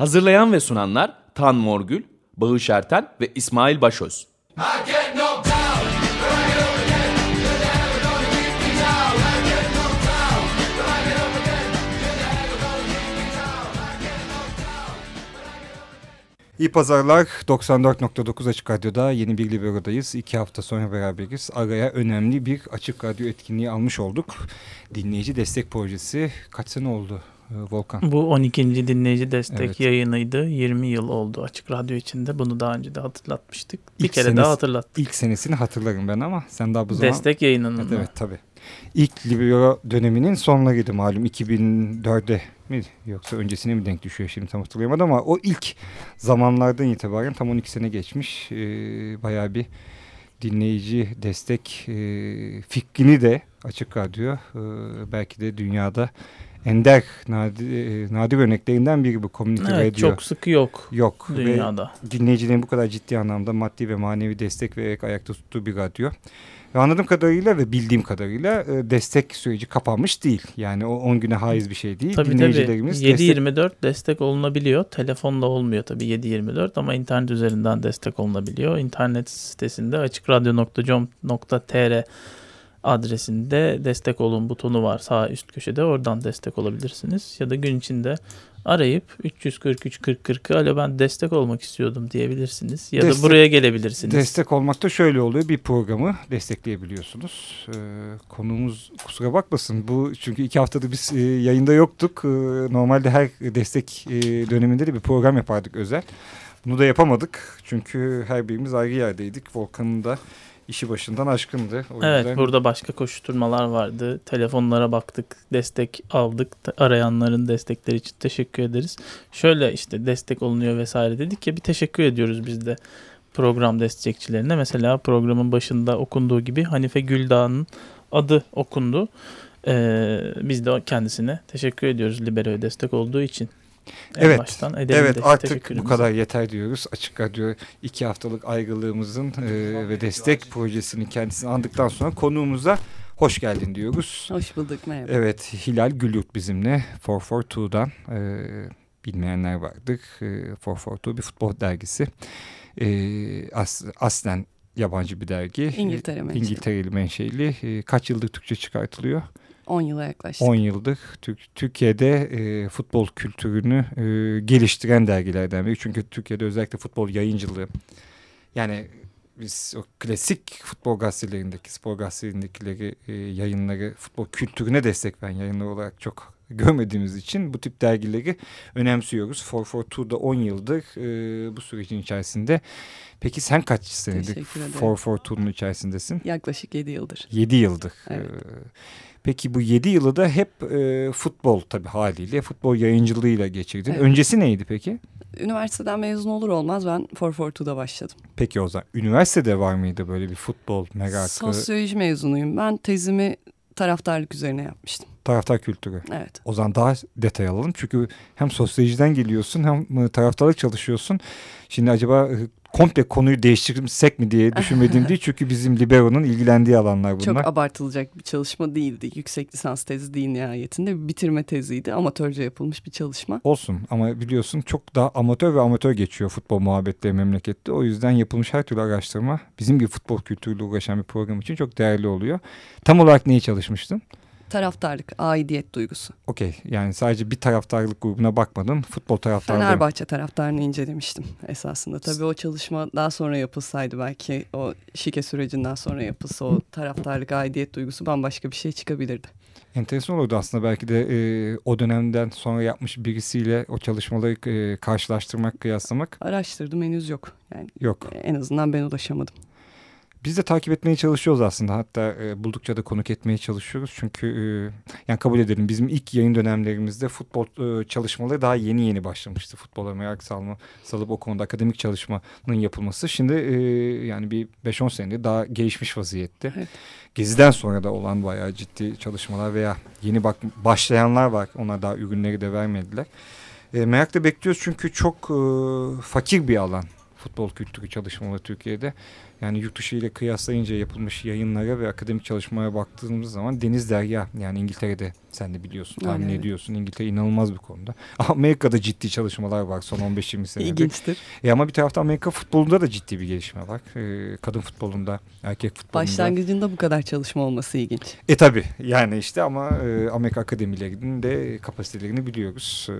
Hazırlayan ve sunanlar Tan Morgül, Bağış Erten ve İsmail Başöz. İyi pazarlar. 94.9 Açık Radyo'da yeni bir Libero'dayız. İki hafta sonra beraberiz. Araya önemli bir Açık Radyo etkinliği almış olduk. Dinleyici Destek Projesi. Kaç sene oldu Volkan? Bu 12. dinleyici destek Evet. yayınıydı. 20 yıl oldu Açık Radyo içinde. Bunu daha önce de hatırlatmıştık. Bir İlk kere senesi- daha hatırlattık. İlk senesini hatırlarım ben ama sen daha bu zaman... Destek yayınının Evet, mı? evet tabii. İlk Libero döneminin sonlarıydı malum 2004'e mi yoksa öncesine mi denk düşüyor şimdi tam hatırlayamadım ama o ilk zamanlardan itibaren tam 12 sene geçmiş ee, bayağı bir dinleyici destek e, fikrini de Açık Radyo e, belki de dünyada ender nadir, e, nadir örneklerinden biri bu community Evet, radio. çok sıkı yok yok ve dünyada. dinleyicilerin bu kadar ciddi anlamda maddi ve manevi destek vererek ayakta tuttuğu bir radyo. Ve anladığım kadarıyla ve bildiğim kadarıyla e, destek süreci kapanmış değil. Yani o 10 güne haiz bir şey değil. Tabii tabii Dinleyicilerimiz destek- 7-24 destek olunabiliyor. Telefonda olmuyor tabii 7-24 ama internet üzerinden destek olunabiliyor. İnternet sitesinde açıkradyo.com.tr adresinde destek olun butonu var sağ üst köşede. Oradan destek olabilirsiniz. Ya da gün içinde arayıp 343 40 40 alo ben destek olmak istiyordum diyebilirsiniz. Ya Destek- da buraya gelebilirsiniz. Destek olmakta şöyle oluyor. Bir programı destekleyebiliyorsunuz. Ee, konuğumuz kusura bakmasın. Bu çünkü iki haftadır biz e, yayında yoktuk. Ee, normalde her destek e, döneminde de bir program yapardık özel. Bunu da yapamadık. Çünkü her birimiz ayrı yerdeydik. Volkan'ın da işi başından aşkındı. O Evet yüzden- burada başka koşuşturmalar vardı. Telefonlara baktık, destek aldık. Arayanların destekleri için teşekkür ederiz. Şöyle işte destek olunuyor vesaire dedik ya bir teşekkür ediyoruz biz de program destekçilerine. Mesela programın başında okunduğu gibi Hanife Güldağ'ın adı okundu. Ee, biz de kendisine teşekkür ediyoruz Libero'ya destek olduğu için. En Evet, baştan edelim Evet de artık bu kadar yeter diyoruz. Açık Radyo iki haftalık ayrılığımızın e, ve destek projesinin kendisini andıktan sonra konuğumuza hoş geldin diyoruz. Hoş bulduk merhaba. Evet Hilal Gülyurt bizimle 442'dan e, bilmeyenler vardır. E, 442 bir futbol dergisi. E, as, aslen yabancı bir dergi. İngiltere menşeli. İngiltereli menşeli. E, kaç yıldır Türkçe çıkartılıyor? 10 yıla yaklaştık. 10 yıldır Türk, Türkiye'de e, futbol kültürünü e, geliştiren dergilerden biri. Çünkü Türkiye'de özellikle futbol yayıncılığı yani biz o klasik futbol gazetelerindeki, spor gazetelerindekileri e, yayınları futbol kültürüne destek veren yayınlar olarak çok görmediğimiz için bu tip dergileri önemsiyoruz. 442'da 10 yıldır e, bu sürecin içerisinde. Peki sen kaç senedir Teşekkür ederim. 442'nun içerisindesin? Yaklaşık 7 yıldır. 7 yıldır. Evet. Ee, Peki bu 7 yılı da hep e, futbol tabii haliyle futbol yayıncılığıyla geçirdin. Evet. Öncesi neydi peki? Üniversiteden mezun olur olmaz ben 442'da başladım. Peki o zaman üniversitede var mıydı böyle bir futbol merakı, Sosyoloji mezunuyum. Ben tezimi taraftarlık üzerine yapmıştım. Taraftar kültürü? Evet. O zaman daha detay alalım. Çünkü hem sosyolojiden geliyorsun hem e, taraftarlık çalışıyorsun. Şimdi acaba komple konuyu değiştirsek mi diye düşünmediğim değil. Çünkü bizim Libero'nun ilgilendiği alanlar bunlar. Çok abartılacak bir çalışma değildi. Yüksek lisans tezi değil nihayetinde. Bir bitirme teziydi. Amatörce yapılmış bir çalışma. Olsun ama biliyorsun çok daha amatör ve amatör geçiyor futbol muhabbetleri memlekette. O yüzden yapılmış her türlü araştırma bizim gibi futbol kültürüyle uğraşan bir program için çok değerli oluyor. Tam olarak neyi çalışmıştın? Taraftarlık, aidiyet duygusu. Okey yani sadece bir taraftarlık grubuna bakmadın. Futbol taraftarlığı. Fenerbahçe taraftarını incelemiştim esasında. Tabii o çalışma daha sonra yapılsaydı belki o şike sürecinden sonra yapılsa o taraftarlık, aidiyet duygusu bambaşka bir şey çıkabilirdi. Enteresan olurdu aslında belki de e, o dönemden sonra yapmış birisiyle o çalışmaları e, karşılaştırmak, kıyaslamak Araştırdım henüz yok. Yani yok. en azından ben ulaşamadım. Biz de takip etmeye çalışıyoruz aslında. Hatta e, buldukça da konuk etmeye çalışıyoruz. Çünkü e, yani kabul edelim bizim ilk yayın dönemlerimizde futbol e, çalışmaları daha yeni yeni başlamıştı. Futbola merak salma, salıp o konuda akademik çalışmanın yapılması. Şimdi e, yani bir 5-10 senedir daha gelişmiş vaziyette. Evet. Geziden sonra da olan bayağı ciddi çalışmalar veya yeni bak başlayanlar var. Onlar daha ürünleri de vermediler. E, merakla bekliyoruz çünkü çok e, fakir bir alan futbol kültürü çalışmaları Türkiye'de. Yani yurt dışı ile kıyaslayınca yapılmış yayınlara ve akademik çalışmalara baktığımız zaman deniz derya. Yani İngiltere'de sen de biliyorsun, tahmin Aynen. ediyorsun. İngiltere inanılmaz bir konuda. Amerika'da ciddi çalışmalar var son 15-20 senedir. İlginçtir. E ama bir taraftan Amerika futbolunda da ciddi bir gelişme var. E, kadın futbolunda, erkek futbolunda. Başlangıcında bu kadar çalışma olması ilginç. E tabi yani işte ama e, Amerika akademilerinin de kapasitelerini biliyoruz. E,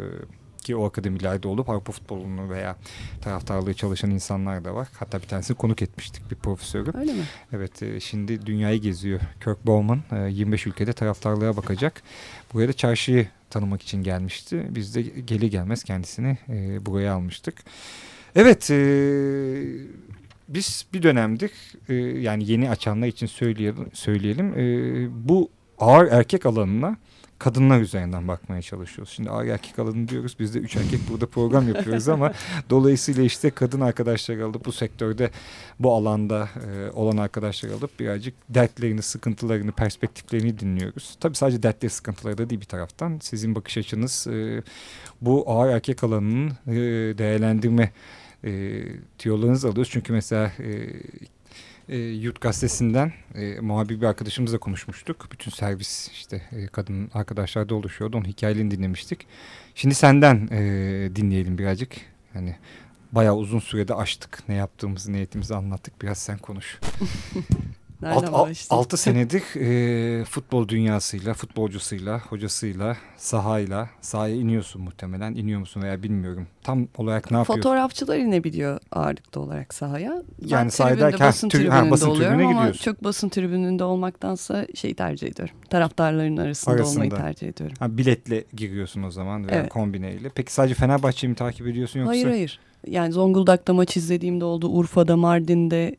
ki o akademilerde olup Avrupa futbolunu veya taraftarlığı çalışan insanlar da var. Hatta bir tanesini konuk etmiştik bir profesörü. Öyle mi? Evet e, şimdi dünyayı geziyor. Kirk Bowman e, 25 ülkede taraftarlığa bakacak. Buraya da çarşıyı tanımak için gelmişti. Biz de geli gelmez kendisini e, buraya almıştık. Evet e, biz bir dönemdir e, yani yeni açanlar için söyleyelim, söyleyelim e, bu ağır erkek alanına kadınlar üzerinden bakmaya çalışıyoruz. Şimdi ağır erkek alanı diyoruz. Biz de üç erkek burada program yapıyoruz ama dolayısıyla işte kadın arkadaşlar alıp bu sektörde bu alanda e, olan arkadaşlar alıp birazcık dertlerini, sıkıntılarını, perspektiflerini dinliyoruz. Tabii sadece dertleri, sıkıntıları da değil bir taraftan. Sizin bakış açınız e, bu ağır erkek alanının e, değerlendirme e, tiyolarınızı alıyoruz. Çünkü mesela e, e, Yurt Gazetesi'nden e, muhabir bir arkadaşımızla konuşmuştuk. Bütün servis işte e, kadın arkadaşlar da oluşuyordu. Onun hikayelerini dinlemiştik. Şimdi senden e, dinleyelim birazcık. Yani bayağı uzun sürede açtık. Ne yaptığımızı, ne ettiğimizi anlattık. Biraz sen konuş. Nereden Alt, al- başlayayım? altı senedir e, futbol dünyasıyla, futbolcusuyla, hocasıyla, sahayla sahaya iniyorsun muhtemelen. İniyor musun veya bilmiyorum. Tam olarak ne yapıyorsun? Fotoğrafçılar inebiliyor ağırlıklı olarak sahaya. Ben Yani sahaya tribünde, derken basın tribün- ha, tribününde basın oluyorum tribününe ama gidiyorsun. çok basın tribününde olmaktansa şey tercih ediyorum. Taraftarların arasında, Arasında. olmayı tercih ediyorum. Ha, biletle giriyorsun o zaman veya Evet. kombineyle. Peki sadece Fenerbahçe'yi mi takip ediyorsun yoksa? Hayır hayır. Yani Zonguldak'ta maç izlediğimde oldu. Urfa'da, Mardin'de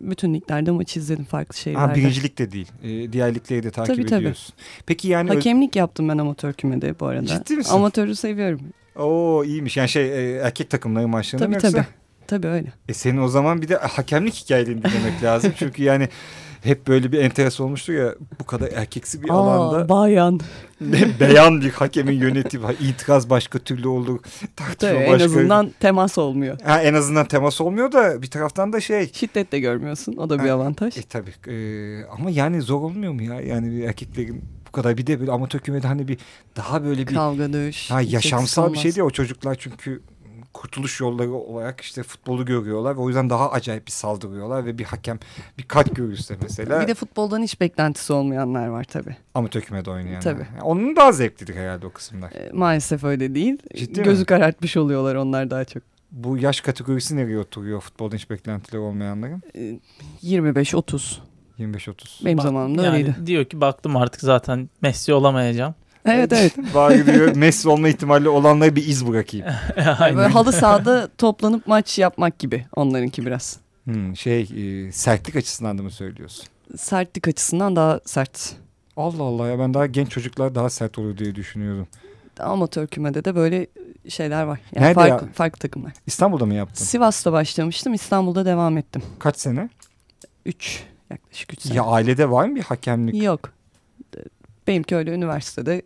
bütün liglerde maç izledim farklı şehirlerde. Ha, birincilik de değil. E, diğer ligleri de takip Tabii, tabii. ediyorsun. Peki yani... Hakemlik yaptım ben amatör kümede bu arada. Ciddi misin? Amatörü seviyorum. Oo iyiymiş. Yani şey e, erkek takımları maçlarında Tabii yoksa? tabii. Tabii öyle. E senin o zaman bir de hakemlik hikayelerini dinlemek lazım. Çünkü yani hep böyle bir enteres olmuştu ya bu kadar erkeksi bir alanda Aa, bayan. ne beyan bir hakemin yönetimi, itiraz başka türlü tartışma Tabii, en başka. azından temas olmuyor. Ha, en azından temas olmuyor da bir taraftan da şey. Şiddet de görmüyorsun. O da bir Ha, avantaj. E tabii e, ama yani zor olmuyor mu ya? Yani bir erkeklerin bu kadar bir de böyle amatör kümede hani bir daha böyle bir Kavga dövüş. ha, yaşamsal bir şey değil o çocuklar çünkü kurtuluş yolları olarak işte futbolu görüyorlar ve o yüzden daha acayip bir saldırıyorlar ve bir hakem bir kat görürse mesela Bir de futboldan hiç beklentisi olmayanlar var tabii. amatör kümede oynayanlar. Tabii. Yani onun daha zevklidir herhalde o kısımlar. E, maalesef öyle değil. Ciddi mi? Gözü karartmış oluyorlar onlar daha çok. Bu yaş kategorisi nereye oturuyor futboldan hiç beklentileri olmayanların? E, 25-30. 25-30. Benim Bak- zamanımda yani öyleydi. Diyor ki baktım artık zaten Messi olamayacağım. Evet evet. Bari diyor Messi olma ihtimali olanlara bir iz bırakayım. Aynen. Böyle halı sahada toplanıp maç yapmak gibi onlarınki biraz. Hmm, şey e, sertlik açısından da mı söylüyorsun? Sertlik açısından daha sert. Allah Allah ya ben daha genç çocuklar daha sert olur diye düşünüyordum. Amatör kümede de böyle şeyler var. Yani Nerede farklı, ya? farklı takımlar. İstanbul'da mı yaptın? Sivas'ta başlamıştım. İstanbul'da devam ettim. Kaç sene? 3 yaklaşık 3 sene. Ya ailede var mı bir hakemlik? Yok. Benimki öyle üniversitede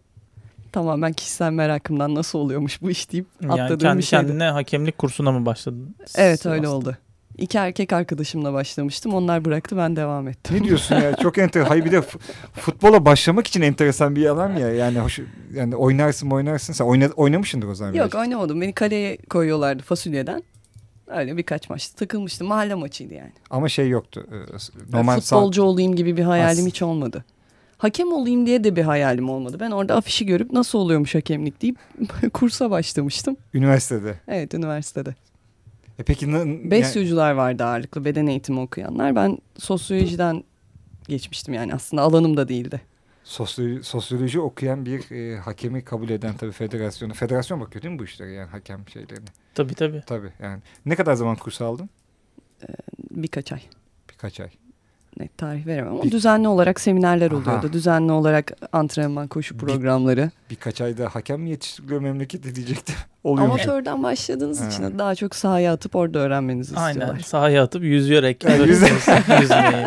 tamamen kişisel merakımdan nasıl oluyormuş bu iş deyip yani atladığım kendi bir şeydi. kendine hakemlik kursuna mı başladın? Evet öyle Sivas'ta? oldu. İki erkek arkadaşımla başlamıştım. Onlar bıraktı ben devam ettim. Ne diyorsun ya? Çok enteresan. Hayır bir de futbola başlamak için enteresan bir alan ya. Yani hoş, yani oynarsın oynarsın. Sen oyna, oynamışsındır o zaman. Yok oynamadım. Beni kaleye koyuyorlardı fasulyeden. Öyle birkaç maçta takılmıştım. Mahalle maçıydı yani. Ama şey yoktu. Ben Normal sağ- futbolcu olayım gibi bir hayalim As- hiç olmadı. Hakem olayım diye de bir hayalim olmadı. Ben orada afişi görüp nasıl oluyormuş hakemlik deyip kursa başlamıştım. üniversitede. Evet üniversitede. E peki ne, yani- Besyocular vardı ağırlıklı beden eğitimi okuyanlar. Ben sosyolojiden geçmiştim yani aslında alanım da değildi. Sosyoloji, sosyoloji okuyan bir e, hakemi kabul eden tabii federasyonu. Federasyon bakıyor değil mi bu işlere yani hakem şeylerine? Tabii tabii. Tabii yani. Ne kadar zaman kurs aldın? Birkaç ay. Birkaç ay. Net tarih veremem ama Bir- düzenli olarak seminerler Aha. oluyordu. Düzenli olarak antrenman, koşu Bir- programları. Birkaç ayda hakem mi yetiştiriliyor memlekette diyecektim. Oluyormuş. Amatörden başladığınız Ha. için daha çok sahaya atıp orada öğrenmenizi Aynen. istiyorlar. Sahaya atıp öğretiyorsun yüzmeyi.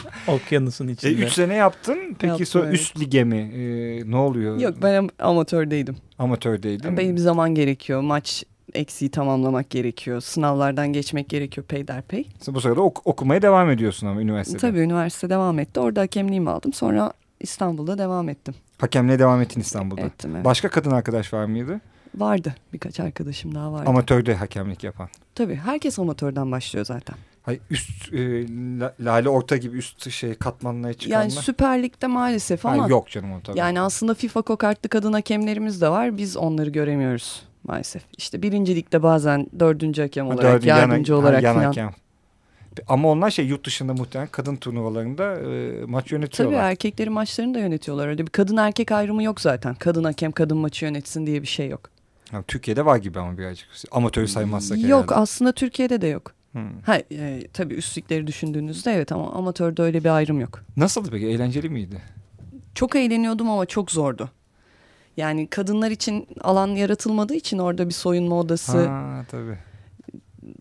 Okyanusun E, içinde. üç sene yaptın. Peki Yaptım, sonra evet. üst lige mi? E, ne oluyor? Yok ben am- amatördeydim. Amatördeydin. Benim zaman gerekiyor. Maç eksiği tamamlamak gerekiyor. Sınavlardan geçmek gerekiyor peyderpey. Sen bu sırada ok- okumaya devam ediyorsun ama üniversitede. Tabii üniversite devam etti. Orada hakemliğimi aldım. Sonra İstanbul'da devam ettim. Hakemliğe devam ettin İstanbul'da. Ettim evet. Başka kadın arkadaş var mıydı? Vardı. Birkaç arkadaşım daha vardı. Amatörde hakemlik yapan. Tabii herkes amatörden başlıyor zaten. Hayır üst e, la- lale orta gibi üst şey katmanlara çıkanlar. Yani Süper Lig'de maalesef ama yok canım o tabii. yani aslında FIFA kokartlı kadın hakemlerimiz de var. Biz onları göremiyoruz maalesef. İşte birinci ligde bazen dördüncü hakem Ha, olarak, dördü yan- yardımcı ha, olarak yan falan. hakem. Ama onlar şey yurt dışında muhtemelen kadın turnuvalarında e, maç Tabii yönetiyorlar. erkeklerin maçlarını da yönetiyorlar. Öyle bir kadın erkek ayrımı yok zaten. Kadın hakem kadın maçı yönetsin diye bir şey yok. Ha, Türkiye'de var gibi ama birazcık. Amatörü saymazsak Yok herhalde. aslında Türkiye'de de yok. Hmm. Ha, e, tabii üstlükleri düşündüğünüzde evet ama amatörde öyle bir ayrım yok. Nasıldı peki? Eğlenceli miydi? Çok eğleniyordum ama çok zordu. Yani kadınlar için alan yaratılmadığı için orada bir soyunma odası, Ha tabii.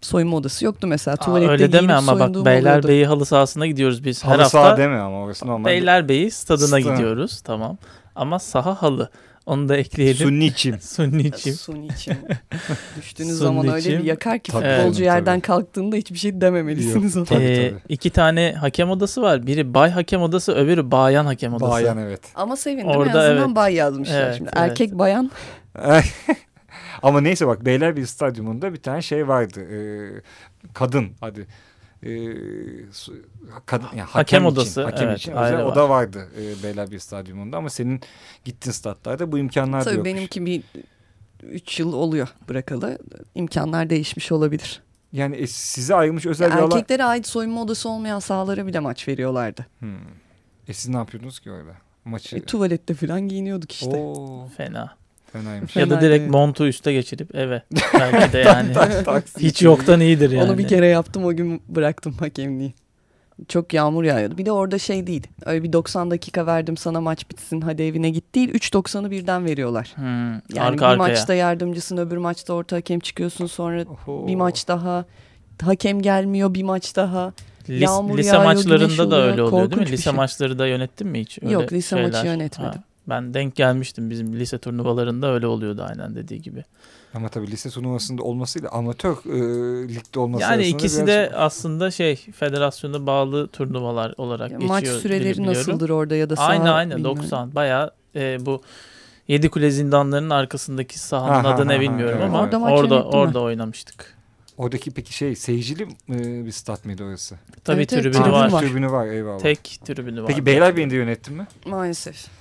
soyunma odası yoktu mesela. Aa, Tuvalette öyle deme ama bak Beylerbeyi halı sahasına gidiyoruz biz her Halı hafta. saha deme ama orası normal. Beylerbeyi stadına Stadı. gidiyoruz tamam. Ama saha halı. Onu da ekleyelim. Sunni çim. Sunni için. Suni için. Düştüğünüz zaman öyle bir yakar ki Tabii, futbolcu yerden tabii. kalktığında hiçbir şey dememelisiniz ona. Tabii, Ee, tabii. iki tane hakem odası var. Biri bay hakem odası, öbürü bayan hakem odası. Bayan evet. Ama sevindim Orada en azından evet. bay yazmışlar Evet, şimdi. evet. Erkek bayan Ama neyse bak Beylerbeyi Stadyumunda bir tane şey vardı. Ee, kadın hadi. Ee, kadın, yani hakem, Hakem için, odası, hakem evet, için özel var. oda vardı e, Beylerbeyi Stadyumunda ama senin gittiğin statlarda bu imkanlar da tabii yokmuş. benimki bir 3 yıl oluyor bırakalı. İmkanlar değişmiş olabilir. Yani e, size ayrılmış özel Ya bir alan. erkeklere ait soyunma odası olmayan sahalara bile maç veriyorlardı. Hmm. E siz ne yapıyordunuz ki orada? Maçı. E, tuvalette falan giyiniyorduk işte. Oo, Fena. Fenaymış. Ya da direkt değil. montu üste geçirip eve. Belki de yani. Hiç yoktan iyidir yani. Onu bir kere yaptım o gün bıraktım hakemliği. Çok yağmur yağıyordu. Bir de orada şey değil. Öyle bir 90 dakika verdim sana maç bitsin hadi evine git değil. 3.90'ı birden veriyorlar. Hmm, Yani arka bir arkaya. maçta yardımcısın öbür maçta orta hakem çıkıyorsun sonra Oho. bir maç daha hakem gelmiyor bir maç daha. Lis- yağmur lise yağıyor, maçlarında da oluyor. öyle oluyor değil Korkunç mi? bir Lise şey. maçları da yönettin mi hiç? Öyle Yok, lise maçı şeyler. yönetmedim. Ben denk gelmiştim bizim lise turnuvalarında öyle oluyordu aynen dediği gibi. Ama tabii lise turnuvasında olmasıyla amatör e, ligde olması yani arasında ikisi biraz- de aslında şey federasyona bağlı turnuvalar olarak geçiyor. maç süreleri nasıldır orada ya da saha Aynen aynen bilmiyorum. 90 bayağı e, bu Yedi Kule zindanlarının arkasındaki sahanın Ha, ha, adı ne bilmiyorum evet, ama. Orada orada orada, oynamıştık. Oradaki peki şey seyircili e, bir stat mıydı orası? Tabii Evet, evet, tribünü tribün var. var. Tribünü var eyvallah. Tek tribünü var. Peki Beylerbeyi'nde yönettin mi? Maalesef.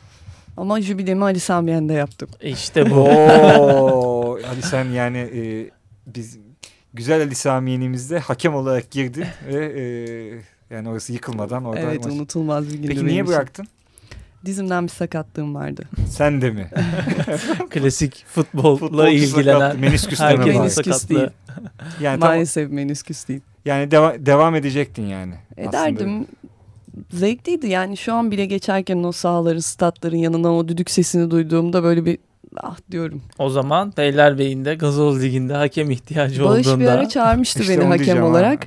Ama jübilemi Ali Sami Yen'de yaptım. İşte bu. Oo, Ali sen yani e, biz güzel Ali Samiye'nimizde hakem olarak girdin ve e, yani orası yıkılmadan orada evet maç- unutulmaz bir gündü Peki niye için. bıraktın? Dizimden bir sakatlığım vardı. Sen de mi? Klasik futbolla Futbolcu ilgilenen sakatlı, menisküste mi herkesin var? Menisküs değil. Yani, tam, Maalesef menüsküs değil. yani deva- devam edecektin yani. Ederdim. Zevkliydi yani şu an bile geçerken o sahaların, statların yanından o düdük sesini duyduğumda böyle bir ah diyorum. O zaman Beylerbeyi'nde Gazoz Ligi'nde hakem ihtiyacı Bağış bir olduğunda ara çağırmıştı İşte beni hakem diyeceğim ha. olarak.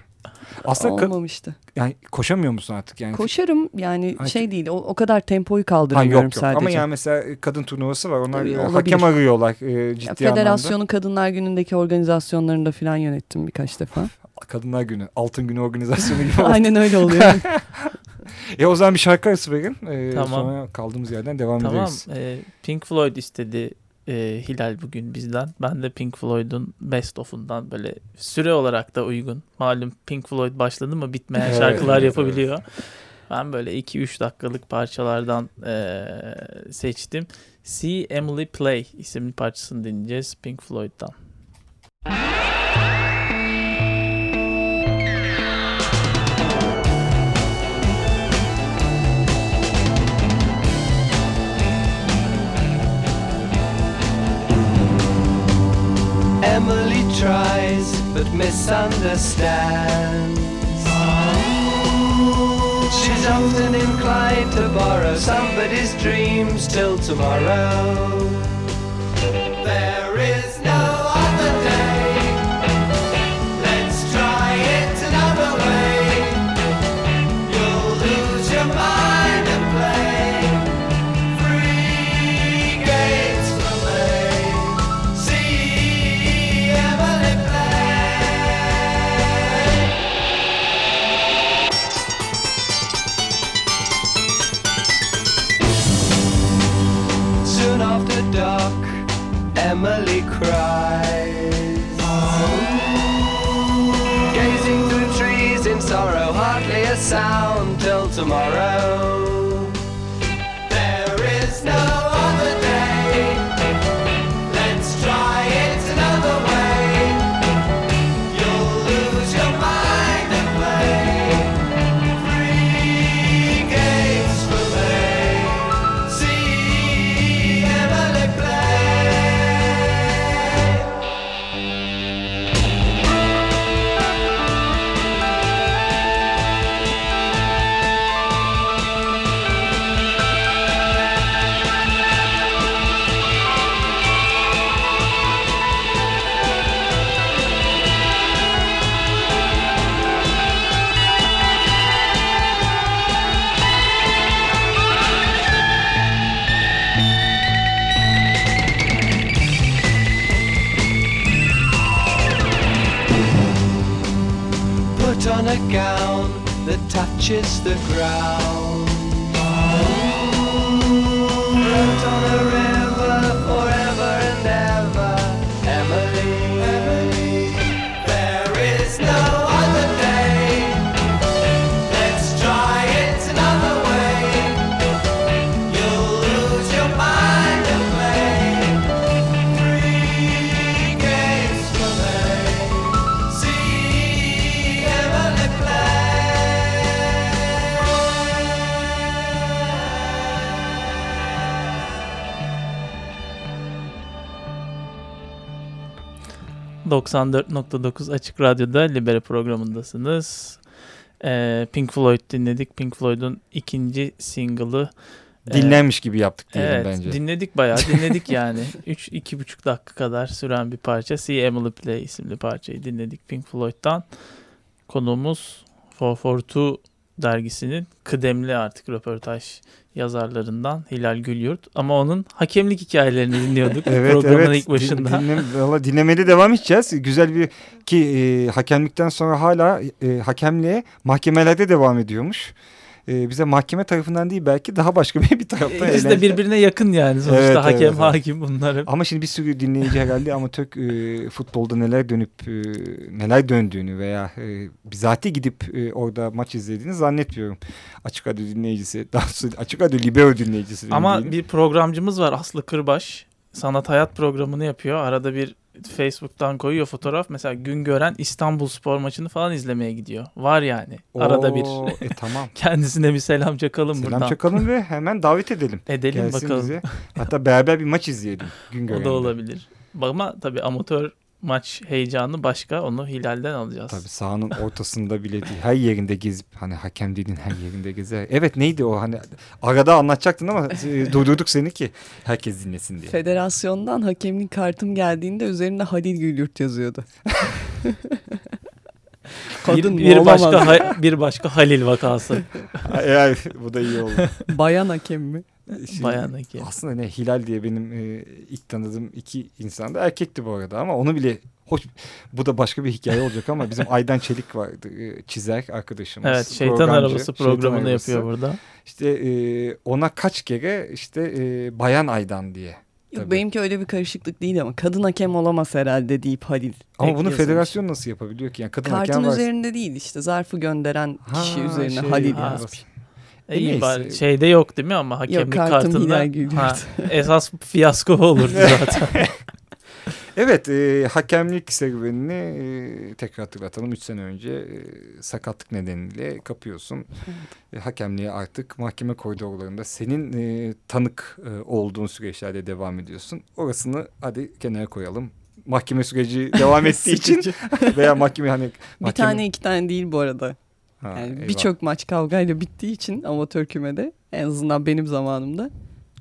Aslında Olmamıştı. yani koşamıyor musun artık yani? Koşarım yani Ay, şey değil o, o kadar tempoyu Ha, kaldıramıyorum yok yok sadece. ama yani mesela kadın turnuvası var. Onlar Tabii, olabilir. hakem arıyorlar e, ciddi Ya, anlamda. Federasyonun Kadınlar Günü'ndeki organizasyonlarında falan yönettim birkaç defa. Kadınlar Günü, Altın Günü organizasyonu gibi. Aynen öyle oluyor. E o zaman bir şarkı arası verin. E, Tamam. Sonra kaldığımız yerden devam Tamam. ederiz. e, Pink Floyd istedi e, Hilal bugün bizden. Ben de Pink Floyd'un Best of'undan böyle süre olarak da uygun. Malum Pink Floyd başladı mı bitmeyen Evet, şarkılar evet, yapabiliyor. Ben böyle 2-3 dakikalık parçalardan e, seçtim. See Emily Play isimli parçasını dinleyeceğiz Pink Floyd'dan. Misunderstands. She's often inclined to borrow somebody's dreams till tomorrow. Ground. 94.9 Açık Radyo'da Libere programındasınız. Ee, Pink Floyd dinledik. Pink Floyd'un ikinci single'ı. Ee, Dinlenmiş gibi yaptık diyelim evet, bence. dinledik bayağı dinledik yani. 3 iki buçuk dakika kadar süren bir parça. See Emily Play isimli parçayı dinledik Pink Floyd'dan. Konuğumuz 442 dergisinin kıdemli artık röportaj yazarlarından Hilal Gülyurt. Ama onun hakemlik hikayelerini dinliyorduk Evet programın evet. ilk başında. Din, dinle, valla dinlemede devam edeceğiz. Güzel bir ki e, hakemlikten sonra hala e, hakemliğe mahkemelerde devam ediyormuş. E, bize mahkeme tarafından değil belki daha başka bir, bir taraftan İkisi de birbirine yakın yani sonuçta Evet, hakem evet, hakim bunlar. Ama şimdi bir sürü dinleyici herhalde amatör e, futbolda neler dönüp e, neler döndüğünü veya e, bizatihi gidip e, orada maç izlediğini zannetmiyorum. Açık radyo dinleyicisi, daha doğrusu açık radyo libero dinleyicisi. Ama diyeyim. bir programcımız var Aslı Kırbaş. Sanat Hayat programını yapıyor. Arada bir Facebook'tan koyuyor fotoğraf. Mesela gün gören İstanbul spor maçını falan izlemeye gidiyor. Var yani. Arada bir Oo, e, tamam. kendisine bir selam çakalım Selam buradan. çakalım ve hemen davet edelim. Edelim Gelsin bakalım. bize. Hatta beraber bir maç izleyelim. Gün O gören'de. da olabilir. Ama tabii amatör maç heyecanı başka. Onu Hilal'den alacağız. Tabii sahanın ortasında bile değil. Her yerinde gezip hani hakem dediğin her yerinde gezer. Evet neydi o hani arada anlatacaktın ama e, durdurduk seni ki herkes dinlesin diye. Federasyondan hakemlik kartım geldiğinde üzerinde Halil Gülyurt yazıyordu. Kadın bir, bir başka ha- bir başka Halil vakası. Ay, bu da iyi oldu. Bayan hakem mi? Şimdi Bayan hakem. Aslında ne Hilal diye benim e, ilk tanıdığım iki insan da erkekti bu arada ama onu bile hoş bu da başka bir hikaye olacak ama bizim Aydan Çelik vardı e, çizer arkadaşımız. Evet şeytan programcı, arabası Şeytan programını Arabası. yapıyor burada. İşte e, ona kaç kere işte e, Bayan Aydan diye. Yok, Tabii. benimki öyle bir karışıklık değil ama kadın hakem olamaz herhalde deyip Halil. Ama bunu federasyon nasıl yapabiliyor ki? Yani kadın Kartın hakem var. üzerinde değil işte zarfı gönderen kişi Ha, üzerine şey, Halil ha. yazmış. E, iyi neyse. bari. Şeyde yok değil mi ama hakemlik kartım kartında ha, esas fiyasko olurdu zaten. Evet e, hakemlik serüvenini e, tekrar hatırlatalım. 3 sene önce e, sakatlık nedeniyle kapıyorsun. E, hakemliğe artık mahkeme koridorlarında senin e, tanık e, olduğun süreçlerde devam ediyorsun. Orasını hadi kenara koyalım. Mahkeme süreci devam ettiği için veya mahkeme hani Bir mahkeme- tane iki tane değil bu arada. Ha, Yani birçok maç kavgayla bittiği için amatör kümede en azından benim zamanımda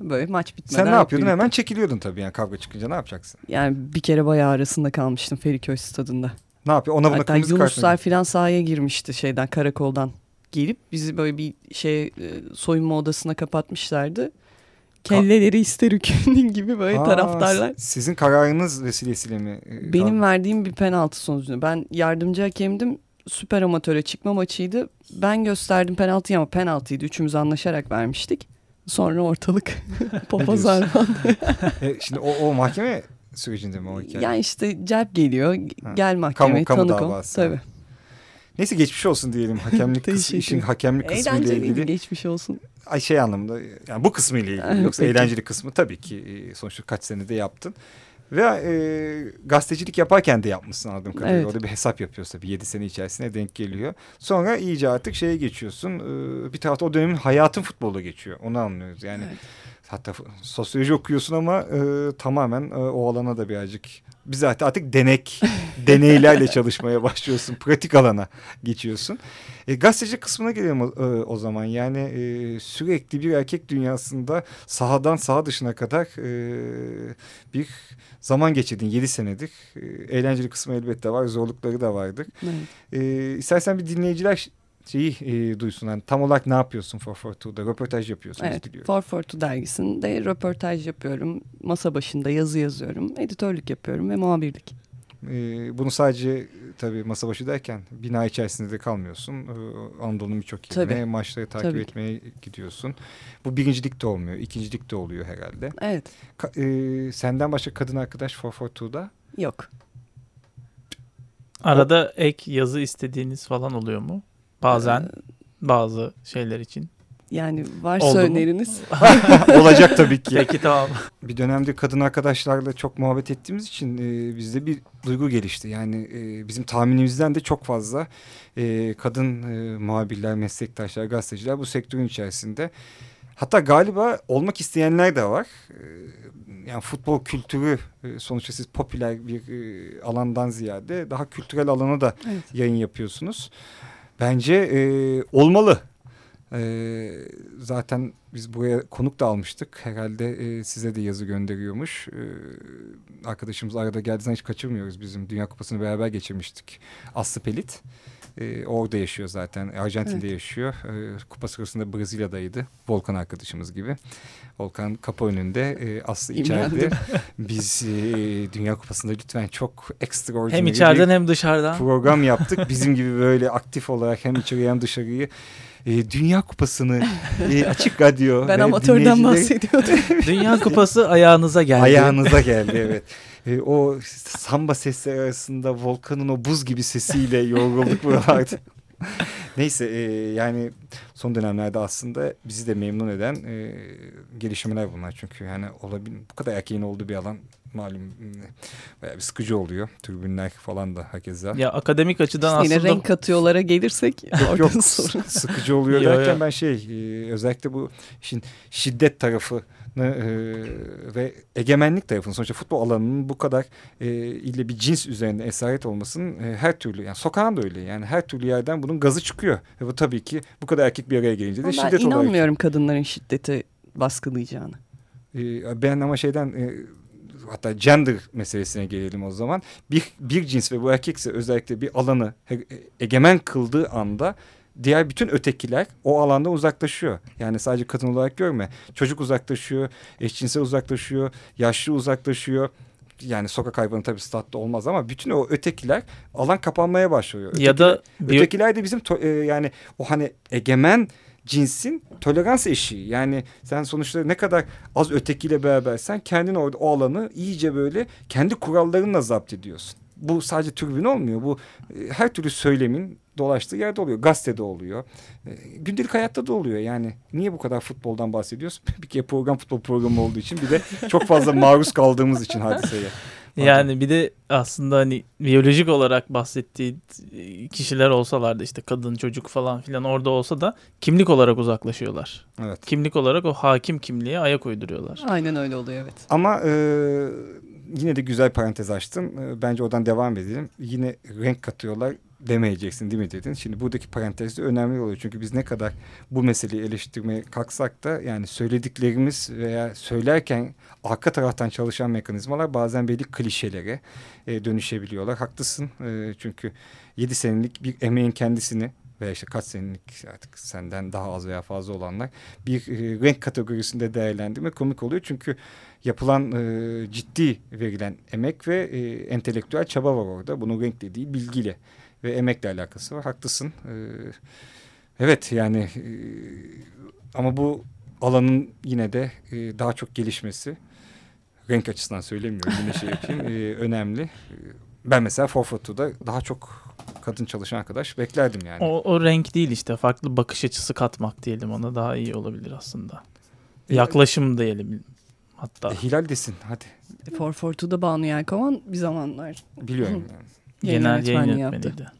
böyle maç bitmeden. Sen ne yapıyordun? hep Hemen çekiliyordun tabii yani kavga çıkınca ne yapacaksın? Yani bir kere bayağı arasında kalmıştım Feriköy stadında. Ne yapıyor? Ona buna Hatta kırmızı? Yunuslar filan sahaya girmişti şeyden karakoldan gelip bizi böyle bir şey e, soyunma odasına kapatmışlardı. Kelleleri ister hükümlü gibi böyle Aa, taraftarlar. Sizin kararınız vesilesiyle mi? e, Benim verdiğim bir penaltı sonucunda. Ben yardımcı hakemdim. Süper amatöre çıkma maçıydı. Ben gösterdim penaltıyı ama penaltıydı. Üçümüz anlaşarak vermiştik. Sonra ortalık papazar E, şimdi o, o mahkeme sürecinde mi o hikaye? Yani işte celp geliyor. Ha. Gel mahkemeye kamu tanık ol. Tabii. Neyse geçmiş olsun diyelim. Hakemlik kısmı, işin hakemlik kısmı ile ilgili. geçmiş olsun. Ay şey anlamında yani bu kısmı ile ilgili. Yoksa eğlenceli kısmı tabii ki e, sonuçta kaç senede yaptın. Ve e, gazetecilik yaparken de yapmışsın anladığım kadarıyla. Evet. Orada bir hesap yapıyorsun tabii 7 sene içerisine denk geliyor. Sonra iyice artık şeye geçiyorsun. E, bir tarafta o dönemin hayatın futbolda geçiyor. Onu anlıyoruz. Yani Evet. Hatta sosyoloji okuyorsun ama e, tamamen e, o alana da birazcık biz zaten artık denek deneylerle çalışmaya başlıyorsun. Pratik alana geçiyorsun. E, gazeteci kısmına gelelim o, e, o zaman. Yani e, sürekli bir erkek dünyasında sahadan saha dışına kadar e, bir zaman geçirdin 7 senedir. E, eğlenceli kısmı elbette var, zorlukları da vardır. Evet. E, istersen bir dinleyiciler şeyi e, duysun. Yani tam olarak ne yapıyorsun For For Two'da? Röportaj yapıyorsun. Evet, biliyorum. For Fortu dergisinde röportaj yapıyorum. Masa başında yazı yazıyorum. Editörlük yapıyorum ve muhabirlik. E, bunu sadece tabii masa başı derken bina içerisinde de kalmıyorsun. E, Anadolu'nun birçok yerine Tabii. maçları takip Tabii. etmeye gidiyorsun. Bu birincilik de olmuyor. ikincilik de oluyor herhalde. Evet. Ka- e, senden başka kadın arkadaş For For Two'da Yok. Arada ek yazı istediğiniz falan oluyor mu? Bazen Ee, bazı şeyler için. yani varsa Oldu mu? öneriniz. olacak tabii ki. Peki tamam. Bir dönemde kadın arkadaşlarla çok muhabbet ettiğimiz için e, bizde bir duygu gelişti. Yani e, bizim tahminimizden de çok fazla e, kadın e, muhabirler, meslektaşlar, gazeteciler bu sektörün içerisinde. Hatta galiba olmak isteyenler de var. E, yani futbol kültürü e, sonuçta siz popüler bir e, alandan ziyade daha kültürel alana da Evet. yayın yapıyorsunuz. Bence e, olmalı. E, zaten biz buraya konuk da almıştık. Herhalde e, size de yazı gönderiyormuş. E, arkadaşımız arada geldiği zaman hiç kaçırmıyoruz. Bizim Dünya Kupası'nı beraber geçirmiştik. Aslı Pelit. E, orada yaşıyor zaten. Arjantin'de yaşıyor. E, kupa sırasında Brezilya'daydı. Volkan arkadaşımız gibi. Volkan kapı önünde. E, Aslı içeride. Biz e, Dünya Kupası'nda lütfen çok extraordinary Hem bir içeriden hem dışarıdan. program yaptık. Bizim gibi böyle aktif olarak hem içeri hem dışarıyı e, Dünya Kupası'nı e, açık radyo Ben amatörden dinleyicileri- bahsediyordum. Dünya Kupası ayağınıza geldi. Ayağınıza geldi evet. E, o samba sesleri arasında Volkan'ın o buz gibi sesiyle yorulduk buralarda. Neyse e, yani son dönemlerde aslında bizi de memnun eden e, gelişmeler bunlar. Çünkü yani olabil bu kadar erkeğin olduğu bir alan malum e, bayağı bir sıkıcı oluyor. Tribünler falan da hakeza. Ya akademik açıdan Yine aslında renk katıyorlara gelirsek Yok sorun. sıkıcı oluyor Yo, derken yo. ben şey e, özellikle bu işin şiddet tarafını e, ve egemenlik tarafını sonuçta futbol alanının bu kadar e, ile bir cins üzerinde esaret olmasının e, her türlü yani sokağın da öyle yani her türlü yerden bunun gazı çıkıyor. Ve bu tabii ki bu kadar erkek bir araya gelince de Ama şiddet ben olarak. inanmıyorum kadınların şiddeti baskılayacağını. E, ben ama şeyden e, hatta gender meselesine gelelim o zaman. Bir, bir cins ve bu erkekse özellikle bir alanı he- egemen kıldığı anda diğer bütün ötekiler o alanda uzaklaşıyor. Yani sadece kadın olarak görme. Çocuk uzaklaşıyor, eşcinsel uzaklaşıyor, yaşlı uzaklaşıyor. Yani sokak hayvanı tabii statta olmaz ama bütün o ötekiler alan kapanmaya başlıyor. ya da Ötekiler- bir, Ötekiler de bizim e, yani o hani egemen cinsin tolerans eşiği. Yani sen sonuçta ne kadar az ötekiyle berabersen kendin orada o alanı iyice böyle kendi kurallarınla zapt ediyorsun. Bu sadece tribün olmuyor. Bu e, her türlü söylemin dolaştığı yerde oluyor. Gazetede oluyor. E, gündelik hayatta da oluyor. Yani niye bu kadar futboldan bahsediyoruz? bir kere program futbol programı olduğu için bir de çok fazla maruz kaldığımız için hadiseye. Yani bir de aslında hani biyolojik olarak bahsettiği kişiler olsalardı işte kadın çocuk falan filan orada olsa da kimlik olarak uzaklaşıyorlar. Evet. Kimlik olarak o hakim kimliğe ayak uyduruyorlar. Aynen öyle oluyor evet. Ama e, yine de güzel parantez açtın. E, bence oradan devam edelim. Yine renk katıyorlar demeyeceksin dedin. Şimdi buradaki parantez de önemli oluyor. Çünkü biz ne kadar bu meseleyi eleştirmeye kalksak da yani söylediklerimiz veya söylerken arka taraftan çalışan mekanizmalar bazen belli klişelere e, dönüşebiliyorlar. Haklısın. E, çünkü 7 senelik bir emeğin kendisini veya işte kaç senelik artık senden daha az veya fazla olanlar bir e, renk kategorisinde değerlendirme komik oluyor. Çünkü yapılan e, ciddi verilen emek ve e, entelektüel çaba var orada. Bunun renkle değil bilgiyle ve emekle alakası var. Haklısın. E, evet yani e, ama bu alanın yine de e, daha çok gelişmesi renk açısından söylemiyorum yine şey yapayım e, önemli. E, Ben mesela Forfot'ta daha çok kadın çalışan arkadaş beklerdim yani. O, o renk değil işte farklı bakış açısı katmak diyelim ona daha iyi olabilir aslında. Yaklaşım diyelim hatta. E, Hilal desin hadi For Fortu'da Banu Yelkovan bir zamanlar biliyorum yani. Yayın Genel yayın yönetmenliği yaptı. yönetmeniydi.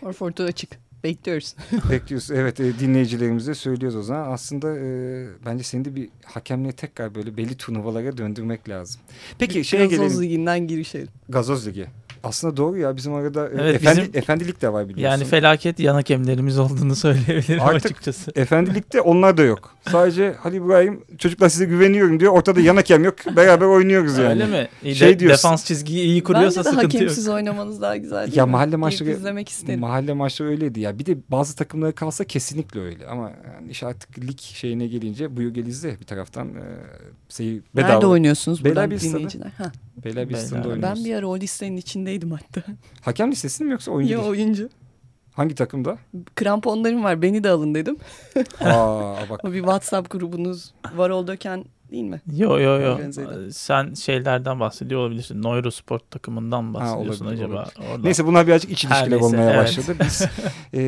For Fortu açık. Bekliyoruz. Bekliyoruz. Evet e, dinleyicilerimize söylüyoruz o zaman. Aslında e, bence seni de bir hakemliğe tekrar böyle belli turnuvalara döndürmek lazım. Peki şeye Gazoz gelelim. Ligi'nden girişelim. Gazoz Ligi. Aslında doğru ya bizim arada e, Evet, efendi, bizim- efendilik de var biliyorsun. Yani felaket yan hakemlerimiz olduğunu söyleyebilirim Artık- açıkçası. Efendilikte onlar da yok. Sadece Halil İbrahim çocuklar size güveniyorum diyor. Ortada yan hakem yok. Beraber oynuyoruz yani. Öyle mi? İyi Şey de- diyorsun. defans çizgiyi iyi kuruyorsa Bence de sıkıntı yok. hakemsiz oynamanız daha güzel değil Ya mi? mahalle maçları izlemek isterim. mahalle maçları öyleydi ya. Bir de bazı takımlara kalsa kesinlikle öyle. Ama yani iş artık lig şeyine gelince bu yıl izle bir taraftan e, seyir bedava. Nerede oynuyorsunuz buradan stadı. dinleyiciler? Ha, Beyler bir Beyler- sınırda Ben oynuyoruz. ben bir ara o listenin içindeydim hatta. Hakem listesi mi yoksa oyuncu? ya değil? oyuncu. Hangi takımda? Kramponlarım var beni de alın dedim. Aa bak bir WhatsApp grubunuz var olduyken değil mi? Yo yo yo. Organize'de. Sen şeylerden bahsediyor olabilirsin. Neurosport takımından mı bahsediyorsun olabilir, acaba? olabilir. Oradan. Neyse bunlar birazcık iç ilişkiler neyse, olmaya evet. başladı. Biz e,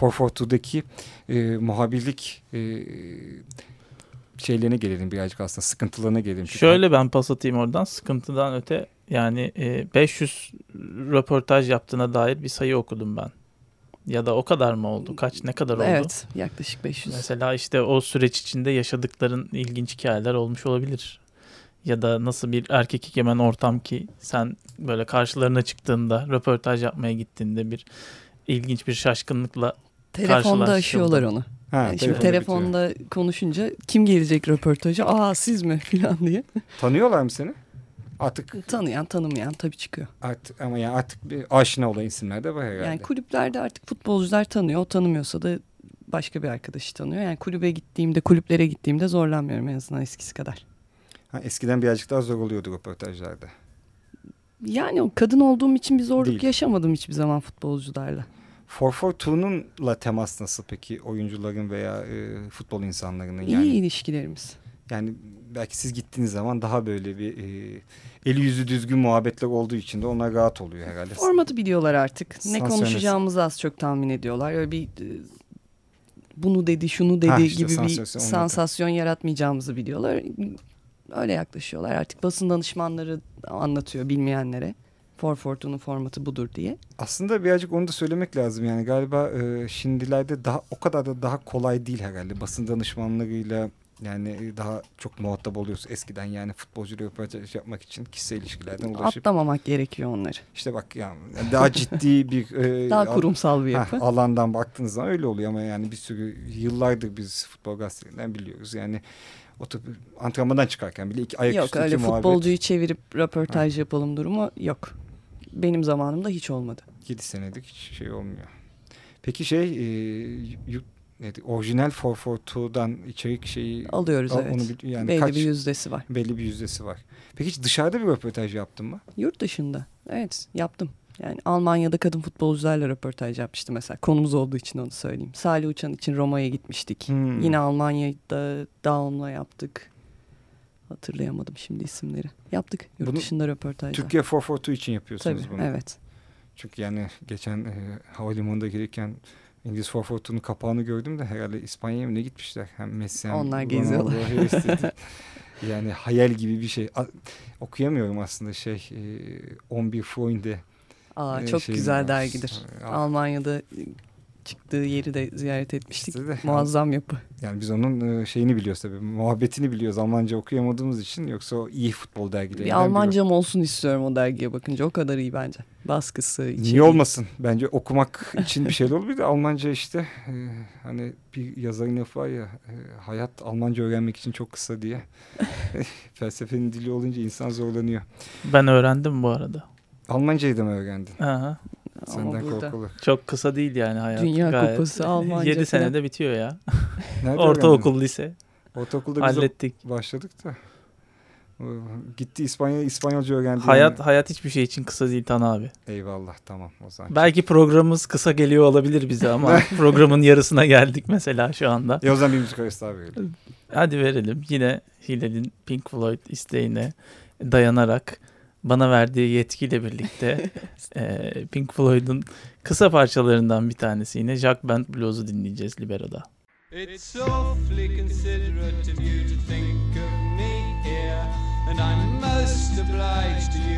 442'deki e, muhabirlik e, şeylerine gelelim birazcık aslında sıkıntılarına gelelim. Çünkü Şöyle ben pas atayım oradan. Sıkıntıdan öte yani e, 500 röportaj yaptığına dair bir sayı okudum ben. Ya da o kadar mı oldu? Kaç ne kadar oldu? Evet yaklaşık 500. Mesela işte o süreç içinde yaşadıkların ilginç hikayeler olmuş olabilir. Ya da nasıl bir erkek egemen ortam ki sen böyle karşılarına çıktığında röportaj yapmaya gittiğinde bir ilginç bir şaşkınlıkla Telefonda aşıyorlar onu. Ha, Yani şimdi telefonda bitiyor. konuşunca kim gelecek röportaja? Aa siz mi falan diye. Tanıyorlar mı seni? Artık Tanıyan tanımayan tabii çıkıyor. artık ama yani artık bir aşina olan isimler de var herhalde. Yani kulüplerde artık futbolcular tanıyor. O tanımıyorsa da başka bir arkadaşı tanıyor. Yani kulübe gittiğimde, kulüplere gittiğimde zorlanmıyorum en azından eskisi kadar. ha, eskiden birazcık daha zor oluyordu röportajlarda. Yani kadın olduğum için bir zorluk Değil. yaşamadım hiçbir zaman futbolcularla. 442'nunla temas nasıl peki oyuncuların veya e, futbol insanlarının İyi yani? ilişkilerimiz. Yani belki siz gittiğiniz zaman daha böyle bir e, eli yüzü düzgün muhabbetler olduğu için de onlar rahat oluyor herhalde. Formatı biliyorlar artık. Ne Sanksiyonist. konuşacağımızı az çok tahmin ediyorlar. Öyle bir e, bunu dedi, şunu dedi Ha, işte gibi bir sansasyon, sansasyon yaratmayacağımızı biliyorlar. Öyle yaklaşıyorlar. Artık basın danışmanları anlatıyor bilmeyenlere. Forfortun'un formatı budur diye. Aslında birazcık onu da söylemek lazım yani galiba e, şimdilerde daha o kadar da daha kolay değil herhalde basın danışmanlarıyla yani e, daha çok muhatap oluyoruz eskiden yani futbolcu röportaj yapmak için kişisel ilişkilerden ulaşıp Atlamamak gerekiyor onları. işte bak yani daha ciddi bir e, Daha al- kurumsal bir ha, yapı. alandan baktığınız zaman öyle oluyor ama yani bir sürü yıllardır biz futbol gazetelerinden biliyoruz yani oturup antrenmandan çıkarken bile iki ayaküstü yok öyle muhabbet futbolcuyu çevirip röportaj yapalım durumu yok. Benim zamanımda hiç olmadı. 7 senedir hiç şey olmuyor. Peki şey e, neydi? Orijinal 442'dan içerik şeyi Alıyoruz al- evet. onu yani Belli kaç bir yüzdesi var. belli bir yüzdesi var. Peki hiç dışarıda bir röportaj yaptın mı? Yurt dışında. Evet yaptım. Yani Almanya'da kadın futbolcularla röportaj yapmıştım mesela. Konumuz olduğu için onu söyleyeyim. Salih Uçan için Roma'ya gitmiştik. Hmm. Yine Almanya'da Daum'la yaptık. Hatırlayamadım şimdi isimleri. Yaptık yurt Bunu dışında röportajlar. Türkiye 442 için yapıyorsunuz Tabii bunu. evet. Çünkü yani geçen e, havalimanında gelirken İngiliz 442'nun kapağını gördüm de herhalde İspanya'ya mı ne gitmişler? Hem Messi hem Onlar geziyorlar. yani hayal gibi bir şey. A- okuyamıyorum aslında şey e, 11 Freunde. Aa, e, çok güzel dergidir. E, Almanya'da çıktığı yeri de ziyaret etmiştik. işte de- Muazzam yapı. Yani biz onun e, şeyini biliyoruz tabii. Muhabbetini biliyoruz. Almanca okuyamadığımız için yoksa o iyi futbol dergilerinden Bir. Almancam olsun istiyorum o dergiye bakınca. O kadar iyi bence. Baskısı, içeriği. Niye olmasın? Bence okumak için bir olabilir de Almanca işte e, hani bir yazarın lafı var ya e, hayat Almanca öğrenmek için çok kısa diye. Felsefenin dili olunca insan zorlanıyor. ben öğrendim bu arada. Almancayı da mı öğrendin? Aha. Ama Senden burada korkulur. Çok kısa değil yani hayat. Dünya Gayet. Kupası, Almanca 7 falan. senede bitiyor ya. Nerede Ortaokul, lise. Ortaokulda Hallettik. başladık da. O, Gitti İspanya İspanyolca öğrendi. Hayat hayat hiçbir şey için kısa değil Tan abi. Eyvallah tamam o zaman. Belki programımız kısa geliyor olabilir bize ama programın yarısına geldik mesela şu anda. E o zaman bir müzik arası daha verelim. hadi verelim. Yine Hilal'in Pink Floyd isteğine dayanarak bana verdiği yetkiyle birlikte e, Pink Floyd'un kısa parçalarından bir tanesi yine Jack Band Blues'u dinleyeceğiz Libero'da. It's awfully considerate of you to think of me here, and I'm most obliged to you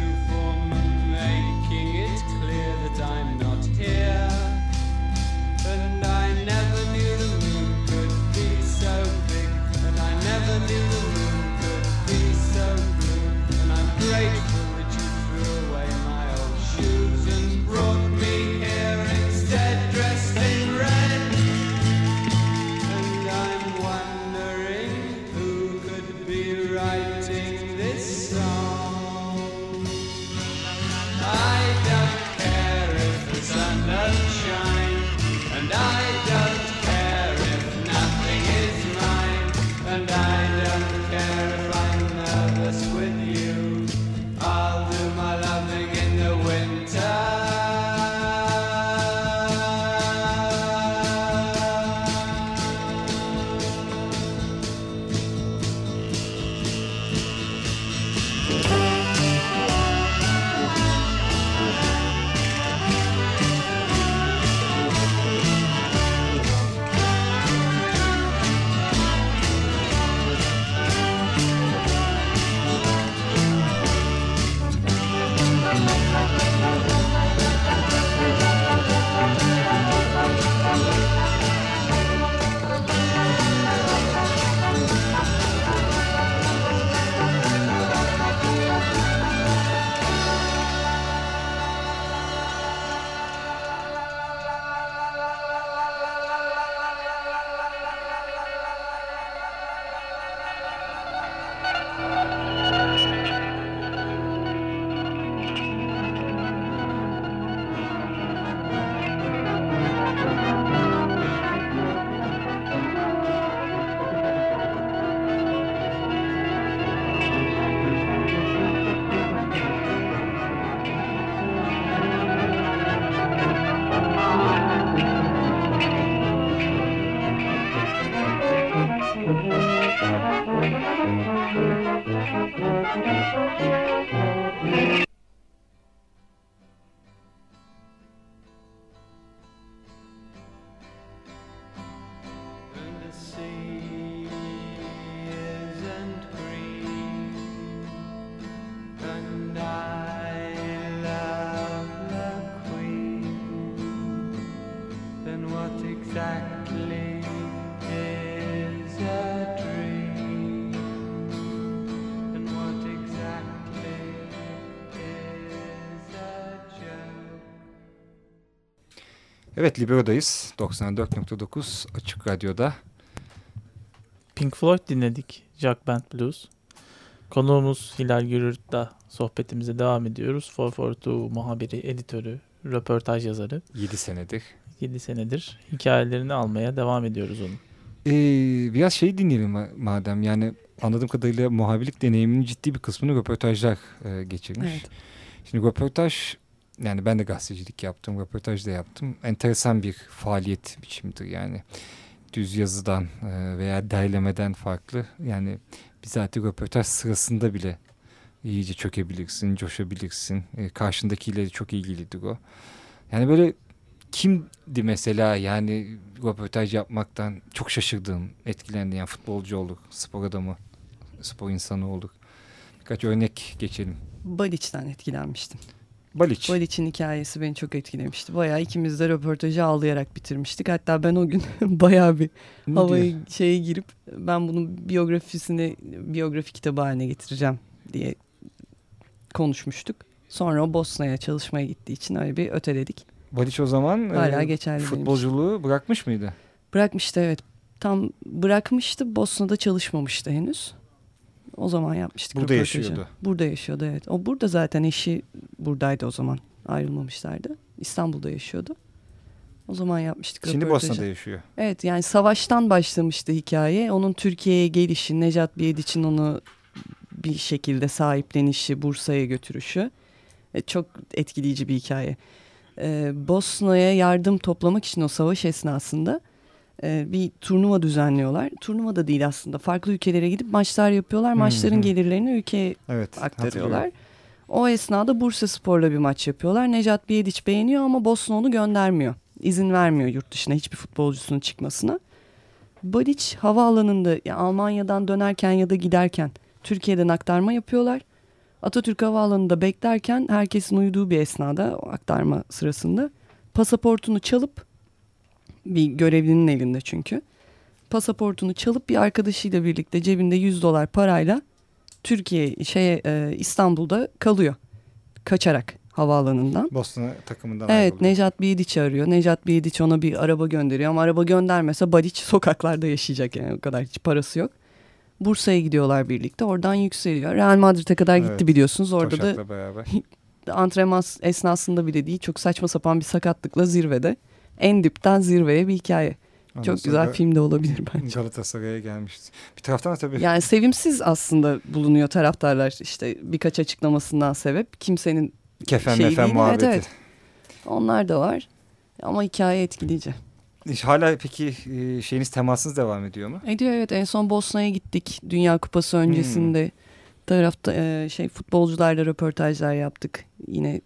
Evet Libero'dayız. 94.9 Açık Radyo'da. Pink Floyd dinledik. Jack Band Blues. Konuğumuz Hilal Gürürt'la sohbetimize devam ediyoruz. 442 muhabiri, editörü, röportaj yazarı. 7 senedir. 7 senedir hikayelerini almaya devam ediyoruz onun. Ee, biraz şey dinleyelim ma- madem. Yani anladığım kadarıyla muhabirlik deneyiminin ciddi bir kısmını röportajlar e, geçirmiş. Evet. Şimdi röportaj yani ben de gazetecilik yaptım, röportaj da yaptım. Enteresan bir faaliyet biçimidir yani. Düz yazıdan e, veya derlemeden farklı. Yani bizatihi röportaj sırasında bile iyice çökebilirsin, coşabilirsin. E, karşındakiyle çok ilgilidir o. Yani böyle kimdi mesela yani röportaj yapmaktan çok şaşırdığın, etkilendiğin yani futbolcu olduk, spor adamı, spor insanı olduk. Birkaç örnek geçelim. Baliç'ten etkilenmiştim. Baliç. Baliç'in hikayesi beni çok etkilemişti. Bayağı ikimiz de röportajı ağlayarak bitirmiştik. Hatta ben o gün bayağı bir Ne diyor? şeye girip ben bunun biyografisini biyografi kitabı haline getireceğim diye konuşmuştuk. Sonra o Bosna'ya çalışmaya gittiği için öyle bir öteledik. Baliç o zaman Hala e, geçerli benim futbolculuğu bırakmış mıydı? Bırakmıştı evet. Tam bırakmıştı. Bosna'da çalışmamıştı henüz. O zaman yapmıştık Burada röportajı. yaşıyordu. Burada yaşıyordu evet. O burada zaten eşi buradaydı o zaman. Ayrılmamışlardı. İstanbul'da yaşıyordu. O zaman yapmıştık Şimdi röportajı. Bosna'da yaşıyor. Evet yani savaştan başlamıştı hikaye. Onun Türkiye'ye gelişi, Necat Biyediç'in onu bir şekilde sahiplenişi, Bursa'ya götürüşü. E, çok etkileyici bir hikaye. E, Bosna'ya yardım toplamak için o savaş esnasında e, bir turnuva düzenliyorlar. Turnuva da değil aslında. Farklı ülkelere gidip maçlar yapıyorlar. Maçların gelirlerini ülkeye Evet. aktarıyorlar. O esnada Bursa Spor'la bir maç yapıyorlar. Necat Biyediç beğeniyor ama Bosna onu göndermiyor. İzin vermiyor yurt dışına hiçbir futbolcusunun çıkmasına. Baliç havaalanında yani Almanya'dan dönerken ya da giderken Türkiye'den aktarma yapıyorlar. Atatürk Havaalanı'nda beklerken herkesin uyuduğu bir esnada aktarma sırasında pasaportunu çalıp bir görevlinin elinde çünkü. Pasaportunu çalıp bir arkadaşıyla birlikte cebinde 100 dolar parayla Türkiye şeye e, İstanbul'da kalıyor. Kaçarak havaalanından. Bosna takımından Evet ayrıldı. Necat Biyediç'i arıyor. Necat Biyediç ona bir araba gönderiyor ama araba göndermese Badiç sokaklarda yaşayacak yani o kadar hiç parası yok. Bursa'ya gidiyorlar birlikte oradan yükseliyor. Real Madrid'e kadar gitti Evet. biliyorsunuz. Orada da Toşak'la beraber. antrenman esnasında bile değil çok saçma sapan bir sakatlıkla zirvede. En dipten zirveye bir hikaye. Ondan Çok güzel film de olabilir bence. Galatasaray'a gelmişti. Bir taraftan tabii Yani sevimsiz aslında bulunuyor taraftarlar işte birkaç açıklamasından sebep. Kimsenin kefen şey mefen değil, muhabbeti. evet, evet. onlar da var. Ama hikaye etkileyici. Hala peki e, şeyiniz temasınız devam ediyor mu? Ediyor evet en son Bosna'ya gittik. Dünya Kupası öncesinde. Tarafta e, şey futbolcularla röportajlar yaptık. Yine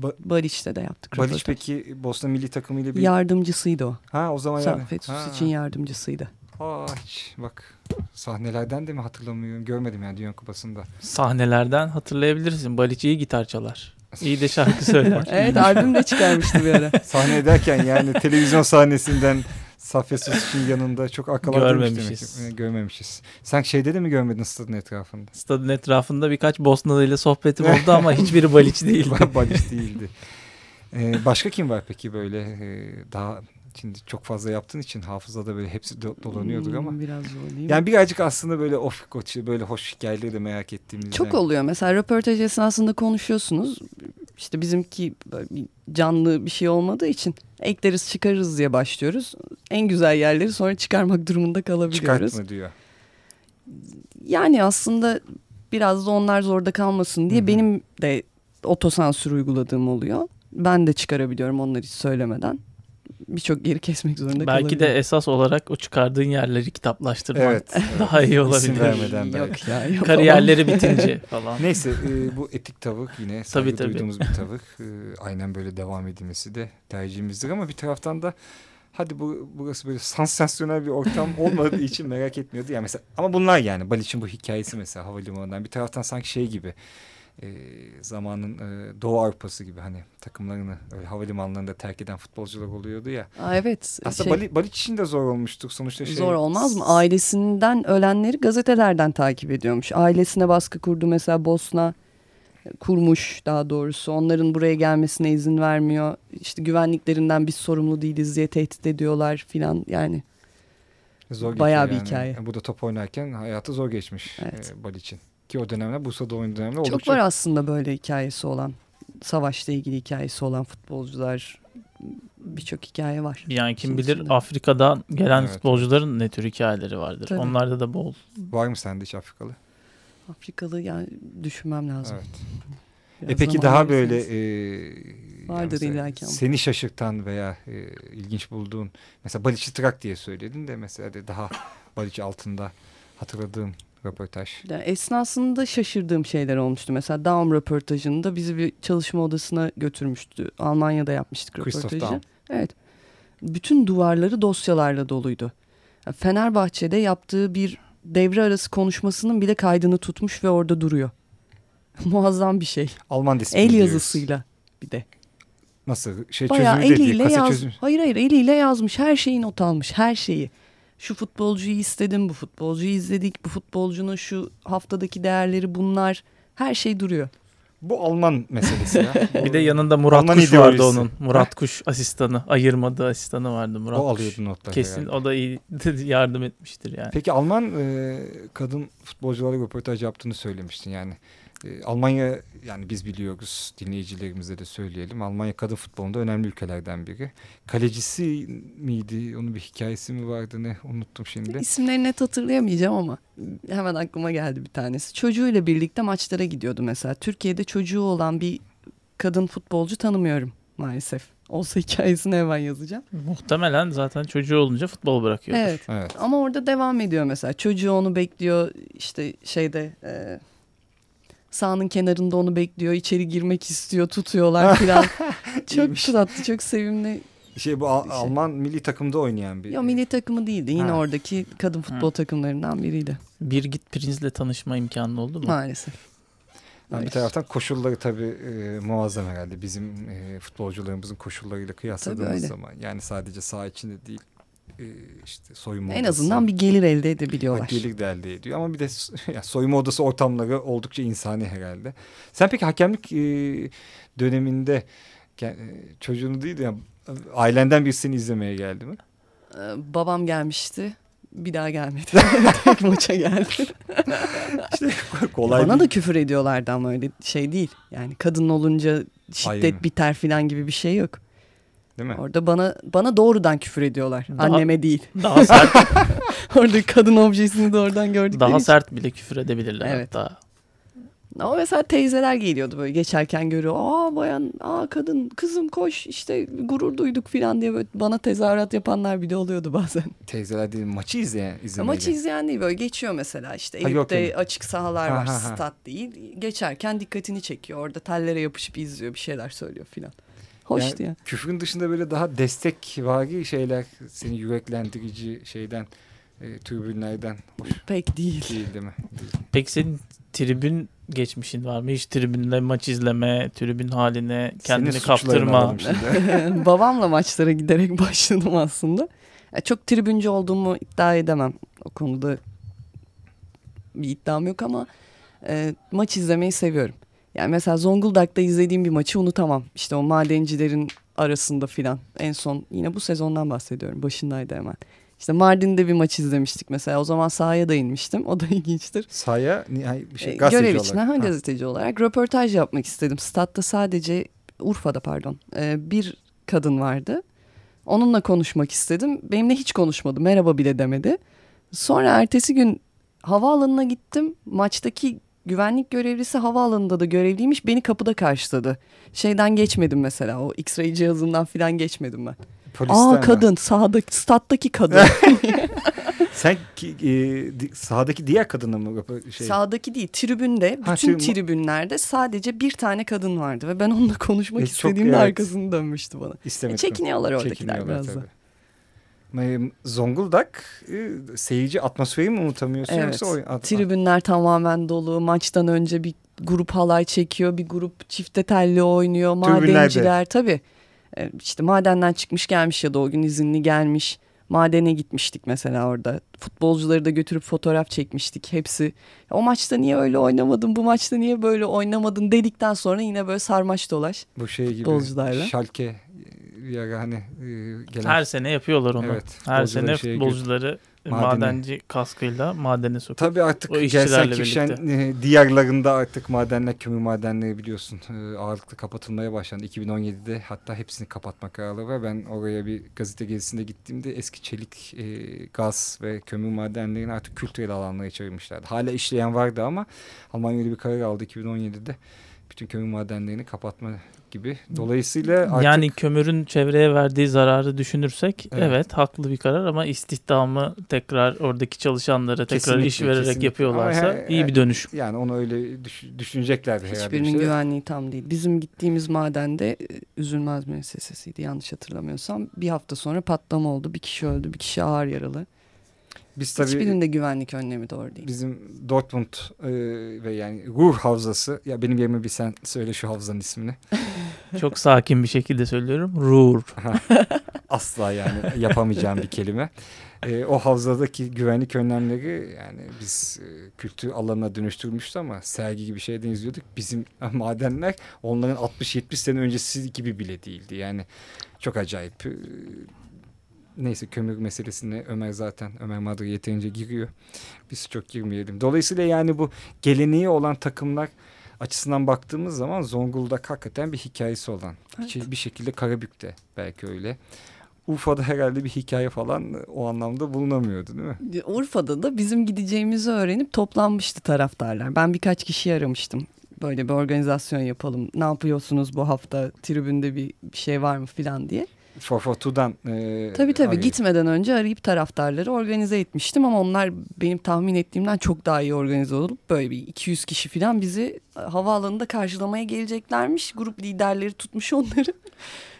Ba- Baliç'te de yaptık. Baliç röportaj. peki Bosna milli takımı ile bir... Yardımcısıydı o. Ha o zaman yani. Sus için yardımcısıydı. Aa, hiç bak sahnelerden de mi hatırlamıyorum görmedim yani Dünya Kupası'nda. Sahnelerden hatırlayabilirsin. Baliç iyi gitar çalar. İyi de şarkı söyler. Evet albüm de çıkarmıştı bir ara. Sahne ederken yani televizyon sahnesinden Safya Susic'in yanında çok akalarmış Görmemişiz. demek ki. E, Görmemişiz. Sen şeyde de mi görmedin stadın etrafında? Stadın etrafında birkaç Bosnalı ile sohbetim oldu ama hiçbiri Baliç değildi. Baliç değildi. Ee, başka kim var peki böyle e, daha şimdi çok fazla yaptığın için hafızada böyle hepsi do- dolanıyordur ama. Hmm, Biraz zor değil mi? Yani birazcık aslında böyle of koçu böyle hoş hikayeleri de merak ettiğimizden. Çok oluyor. Mesela röportaj esnasında konuşuyorsunuz. İşte bizimki canlı bir şey olmadığı için ekleriz çıkarırız diye başlıyoruz. En güzel yerleri sonra çıkarmak durumunda kalabiliyoruz. Çıkartma diyor. Yani aslında biraz da onlar zorda kalmasın diye Hı hı. benim de otosansür uyguladığım oluyor. Ben de çıkarabiliyorum onları hiç söylemeden. Birçok geri kesmek zorunda Belki de kalabiliyorum. esas olarak o çıkardığın yerleri kitaplaştırmak Evet. evet. daha iyi İsim olabilir. vermeden belki. Yok ya yapamam. Kariyerleri bitince falan. Neyse e, bu etik tavuk yine saygı tabii. duyduğumuz bir tavuk. E, aynen böyle devam edilmesi de tercihimizdir ama bir taraftan da hadi bu burası böyle sansasyonel bir ortam olmadığı için merak etmiyordu. Yani mesela ama bunlar yani Baliç'in bu hikayesi mesela havalimanından bir taraftan sanki şey gibi e, zamanın e, Doğu Avrupası gibi hani takımlarını öyle havalimanlarında terk eden futbolcular oluyordu ya. Aa, evet. Aslında şey- Bali, Baliç için de zor olmuştur sonuçta şey. Zor olmaz mı? Ailesinden ölenleri gazetelerden takip ediyormuş. Ailesine baskı kurdu mesela Bosna kurmuş daha doğrusu. Onların buraya gelmesine izin vermiyor. İşte güvenliklerinden biz sorumlu değiliz diye tehdit ediyorlar filan. Yani Zor Bayağı bir hikaye. Bu da top oynarken hayatı zor geçmiş Evet. e, Baliç'in. Ki o dönemler Bursa'da oynadığı dönemler çok oldukça var aslında böyle hikayesi olan. Savaşla ilgili hikayesi olan futbolcular birçok hikaye var. Yani kim bilir içinde. Afrika'dan gelen Evet. futbolcuların ne tür hikayeleri vardır. Tabii. Onlarda da bol. Var mı sende hiç Afrikalı? Afrikalı yani düşünmem lazım. Evet. Biraz E peki daha böyle e, yani Vardır mesela illaki ama. Seni şaşırtan veya e, ilginç bulduğun mesela Baliç'i Trak diye söyledin de mesela de daha Baliç altında hatırladığın röportaj. Yani esnasında şaşırdığım şeyler olmuştu. Mesela Daum röportajında bizi bir çalışma odasına götürmüştü. Almanya'da yapmıştık röportajı. Daum. Evet. Bütün duvarları dosyalarla doluydu. Yani Fenerbahçe'de yaptığı bir devre arası konuşmasının bile kaydını tutmuş ve orada duruyor. Muazzam bir şey. Alman disiplini El diyoruz. yazısıyla bir de. Nasıl? Şey Bayağı çözümü dedi. eliyle Kasa yaz. çözümü. Hayır hayır eliyle yazmış. Her şeyi not almış. Her şeyi. Şu futbolcuyu istedim, bu futbolcuyu izledik, bu futbolcunun şu haftadaki değerleri bunlar. Her şey duruyor. Bu Alman meselesi ya. Bir de yanında Murat Alman Kuş vardı ideolojisi. onun. Murat Kuş asistanı. Ayırmadığı asistanı vardı Murat o Kuş. alıyordu notları. Kesin herhalde. o da iyi yardım etmiştir yani. Peki Alman e, kadın futbolcularla röportaj yaptığını söylemiştin yani. E, Almanya yani biz biliyoruz dinleyicilerimize de söyleyelim. Almanya kadın futbolunda önemli ülkelerden biri. Kalecisi miydi? Onun bir hikayesi mi vardı ne? Unuttum şimdi. İsimlerini net hatırlayamayacağım ama hemen aklıma geldi bir tanesi. Çocuğuyla birlikte maçlara gidiyordu mesela. Türkiye'de çocuğu olan bir kadın futbolcu tanımıyorum maalesef. Olsa hikayesini hemen yazacağım. Muhtemelen zaten çocuğu olunca futbol bırakıyordur. Evet. Evet. Ama orada devam ediyor mesela. Çocuğu onu bekliyor işte şeyde e, sahanın kenarında onu bekliyor. içeri girmek istiyor tutuyorlar falan. çok tatlı çok sevimli. Şey bu Al- Şey. Alman milli takımda oynayan bir. Ya milli takımı değildi. Yine Ha. oradaki kadın futbol takımlarından biriydi Birgit Prince'le tanışma imkanı oldu mu? maalesef. Yani bir taraftan koşulları tabii e, muazzam herhalde bizim e, futbolcularımızın koşullarıyla kıyasladığımız zaman. Yani sadece saha içinde değil işte soyunma En odası, azından bir gelir elde ha, edebiliyorlar. gelir de elde ediyor. Ama bir de s- ya, soyunma odası ortamları oldukça insani herhalde. Sen peki hakemlik e, döneminde e, çocuğunu değil de yani, ailenden birisini izlemeye geldi mi? Ee, babam gelmişti. Bir daha gelmedi. Tek maça geldi. Kolay Bana da değil. küfür ediyorlardı ama öyle şey değil. Yani kadın olunca şiddet Aynen. biter falan gibi bir şey yok. Değil mi? Orada bana bana doğrudan küfür ediyorlar. Daha- Anneme değil. Daha sert Orada kadın objesini de oradan gördükleri daha için. sert bile küfür edebilirler Evet. hatta. Ama mesela teyzeler geliyordu böyle geçerken görüyor. Aa bayan, aa kadın, kızım koş işte gurur duyduk falan diye böyle bana tezahürat yapanlar bile oluyordu bazen. Teyzeler değil maçı izleyen izlemeye Ama maçı izleyen değil böyle geçiyor mesela işte Ha, yok Eyüp'te yani. açık sahalar Ha, var ha, ha. stat değil. Geçerken dikkatini çekiyor orada tellere yapışıp izliyor bir şeyler söylüyor falan. Hoştu yani. Küfrün dışında böyle daha destek vari şeyler seni yüreklendirici şeyden e, tribünlerden hoş Pek değil. değil değil mi? Peki senin tribün geçmişin var mı? Hiç tribünde maç izleme, tribün haline kendini Senin suçlarını kaptırma. Babamla maçlara giderek başladım aslında. Ya çok tribüncü olduğumu iddia edemem. O konuda bir iddiam yok ama e, maç izlemeyi seviyorum. Yani mesela Zonguldak'ta izlediğim bir maçı unutamam. İşte o madencilerin arasında filan. En son yine bu sezondan bahsediyorum. Başındaydı hemen. İşte Mardin'de bir maç izlemiştik mesela. O zaman sahaya da inmiştim. O da ilginçtir. Sahaya nihai bir şey E, gazeteci görev olarak. için ha, Ha. gazeteci olarak röportaj yapmak istedim. Statta sadece Urfa'da pardon e, bir kadın vardı. Onunla konuşmak istedim. Benimle hiç konuşmadı. Merhaba bile demedi. Sonra ertesi gün havaalanına gittim. Maçtaki güvenlik görevlisi havaalanında da görevliymiş. Beni kapıda karşıladı. Şeyden geçmedim mesela. O X-ray cihazından falan geçmedim ben. Polisten Aa mi? kadın sağdaki stat'taki kadın. Sen ki, e, sahadaki diğer kadına mı şey? Sağdaki değil tribünde Ha, bütün tribün- tribünlerde sadece bir tane kadın vardı ve ben onunla konuşmak E, çok- istediğimde evet. arkasını dönmüştü bana. E, İstemedim. çekiniyorlar oradakiler biraz da. Zonguldak e, seyirci atmosferi mi unutamıyorsun Evet. yoksa oyun? at- Tribünler tamamen dolu. Maçtan önce bir grup halay çekiyor, bir grup çifte telli oynuyor. Tribünlerde. Madenciler tabii. E, işte madenden çıkmış gelmiş ya da o gün izinli gelmiş. Madene gitmiştik mesela orada. Futbolcuları da götürüp fotoğraf çekmiştik hepsi. O maçta niye öyle oynamadın, bu maçta niye böyle oynamadın dedikten sonra yine böyle sarmaş dolaş. Bu şey gibi Futbolcularla. Şalke bir ara hani e, gelen Her sene yapıyorlar onu. Evet, Her sene futbolcuları Madene. madenci kaskıyla madene sokup. Tabii artık O işçilerle gelsen kişen e, diyarlarında artık madenler, kömür madenleri biliyorsun e, ağırlıklı kapatılmaya başlandı. 2017'de hatta hepsini kapatma kararı var. Ben oraya bir gazete gezisinde gittiğimde eski çelik, e, gaz ve kömür madenlerini artık kültürel alanlara çevirmişlerdi. Hala işleyen vardı ama Almanya öyle bir karar aldı 2017'de. Bütün kömür madenlerini kapatma gibi. Dolayısıyla artık Yani kömürün çevreye verdiği zararı düşünürsek Evet. evet, haklı bir karar ama istihdamı tekrar oradaki çalışanlara tekrar iş Kesinlikle, vererek kesinlikle. yapıyorlarsa Ama he- iyi bir dönüşüm. yani onu öyle düş- düşüneceklerdi herhalde. Hiçbirinin işte. güvenliği tam değil. Bizim gittiğimiz madende e, üzülmez müessesesiydi yanlış hatırlamıyorsam. Bir hafta sonra patlama oldu. Bir kişi öldü, bir kişi ağır yaralı. Biz tabii Hiçbirinde güvenlik önlemi doğru değil. bizim Dortmund e, ve yani Ruhr Havzası ya benim yerime bir sen söyle şu havzanın ismini. Çok sakin bir şekilde söylüyorum. Ruhr. Asla yani yapamayacağım bir kelime. E, o havzadaki güvenlik önlemleri yani biz e, kültür alanına dönüştürmüştü ama sergi gibi şeyden izliyorduk. Bizim madenler onların 60-70 sene öncesi gibi bile değildi. Yani çok acayip. Neyse kömür meselesine Ömer zaten Ömer Madra yeterince giriyor. Biz çok girmeyelim. Dolayısıyla yani bu geleneği olan takımlar açısından baktığımız zaman Zonguldak hakikaten bir hikayesi olan. Evet. Bir şekilde Karabük'te belki öyle. Urfa'da herhalde bir hikaye falan o anlamda bulunamıyordu değil mi? Urfa'da da bizim gideceğimizi öğrenip toplanmıştı taraftarlar. Ben birkaç kişi aramıştım. böyle bir organizasyon yapalım. Ne yapıyorsunuz bu hafta? Tribünde bir, bir şey var mı filan diye. Forfotu'dan e, Tabii tabii arayıp- gitmeden önce arayıp taraftarları organize etmiştim ama onlar benim tahmin ettiğimden çok daha iyi organize olup böyle bir 200 kişi falan bizi havaalanında karşılamaya geleceklermiş. Grup liderleri tutmuş onları.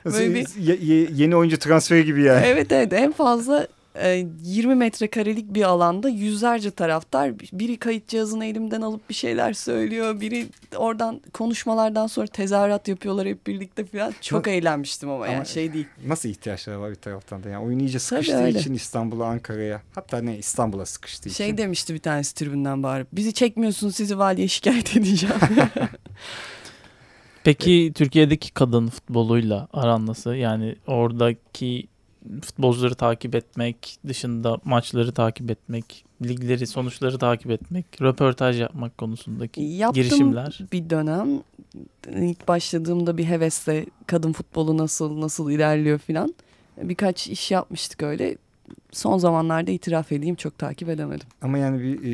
böyle bir- Ye- ye- yeni oyuncu transferi gibi yani. evet evet en fazla e, 20 metrekarelik bir alanda yüzlerce taraftar biri kayıt cihazını elimden alıp bir şeyler söylüyor. Biri oradan konuşmalardan sonra tezahürat yapıyorlar hep birlikte falan. Çok Ama- eğlenmiştim ama, yani ama- şey değil. Nasıl ihtiyaçları var bir taraftan da yani oyun iyice sıkıştığı için İstanbul'a Ankara'ya hatta ne İstanbul'a sıkıştığı için. Şey demişti bir tanesi tribünden bağırıp bizi çekmiyorsunuz sizi valiye şikayet edeceğim. Peki Türkiye'deki kadın futboluyla aran nasıl? Yani oradaki futbolcuları takip etmek, dışında maçları takip etmek, ligleri, sonuçları takip etmek, röportaj yapmak konusundaki Yaptım girişimler. bir dönem. İlk başladığımda bir hevesle kadın futbolu nasıl nasıl ilerliyor filan. Birkaç iş yapmıştık öyle. Son zamanlarda itiraf edeyim çok takip edemedim. Ama yani bir e,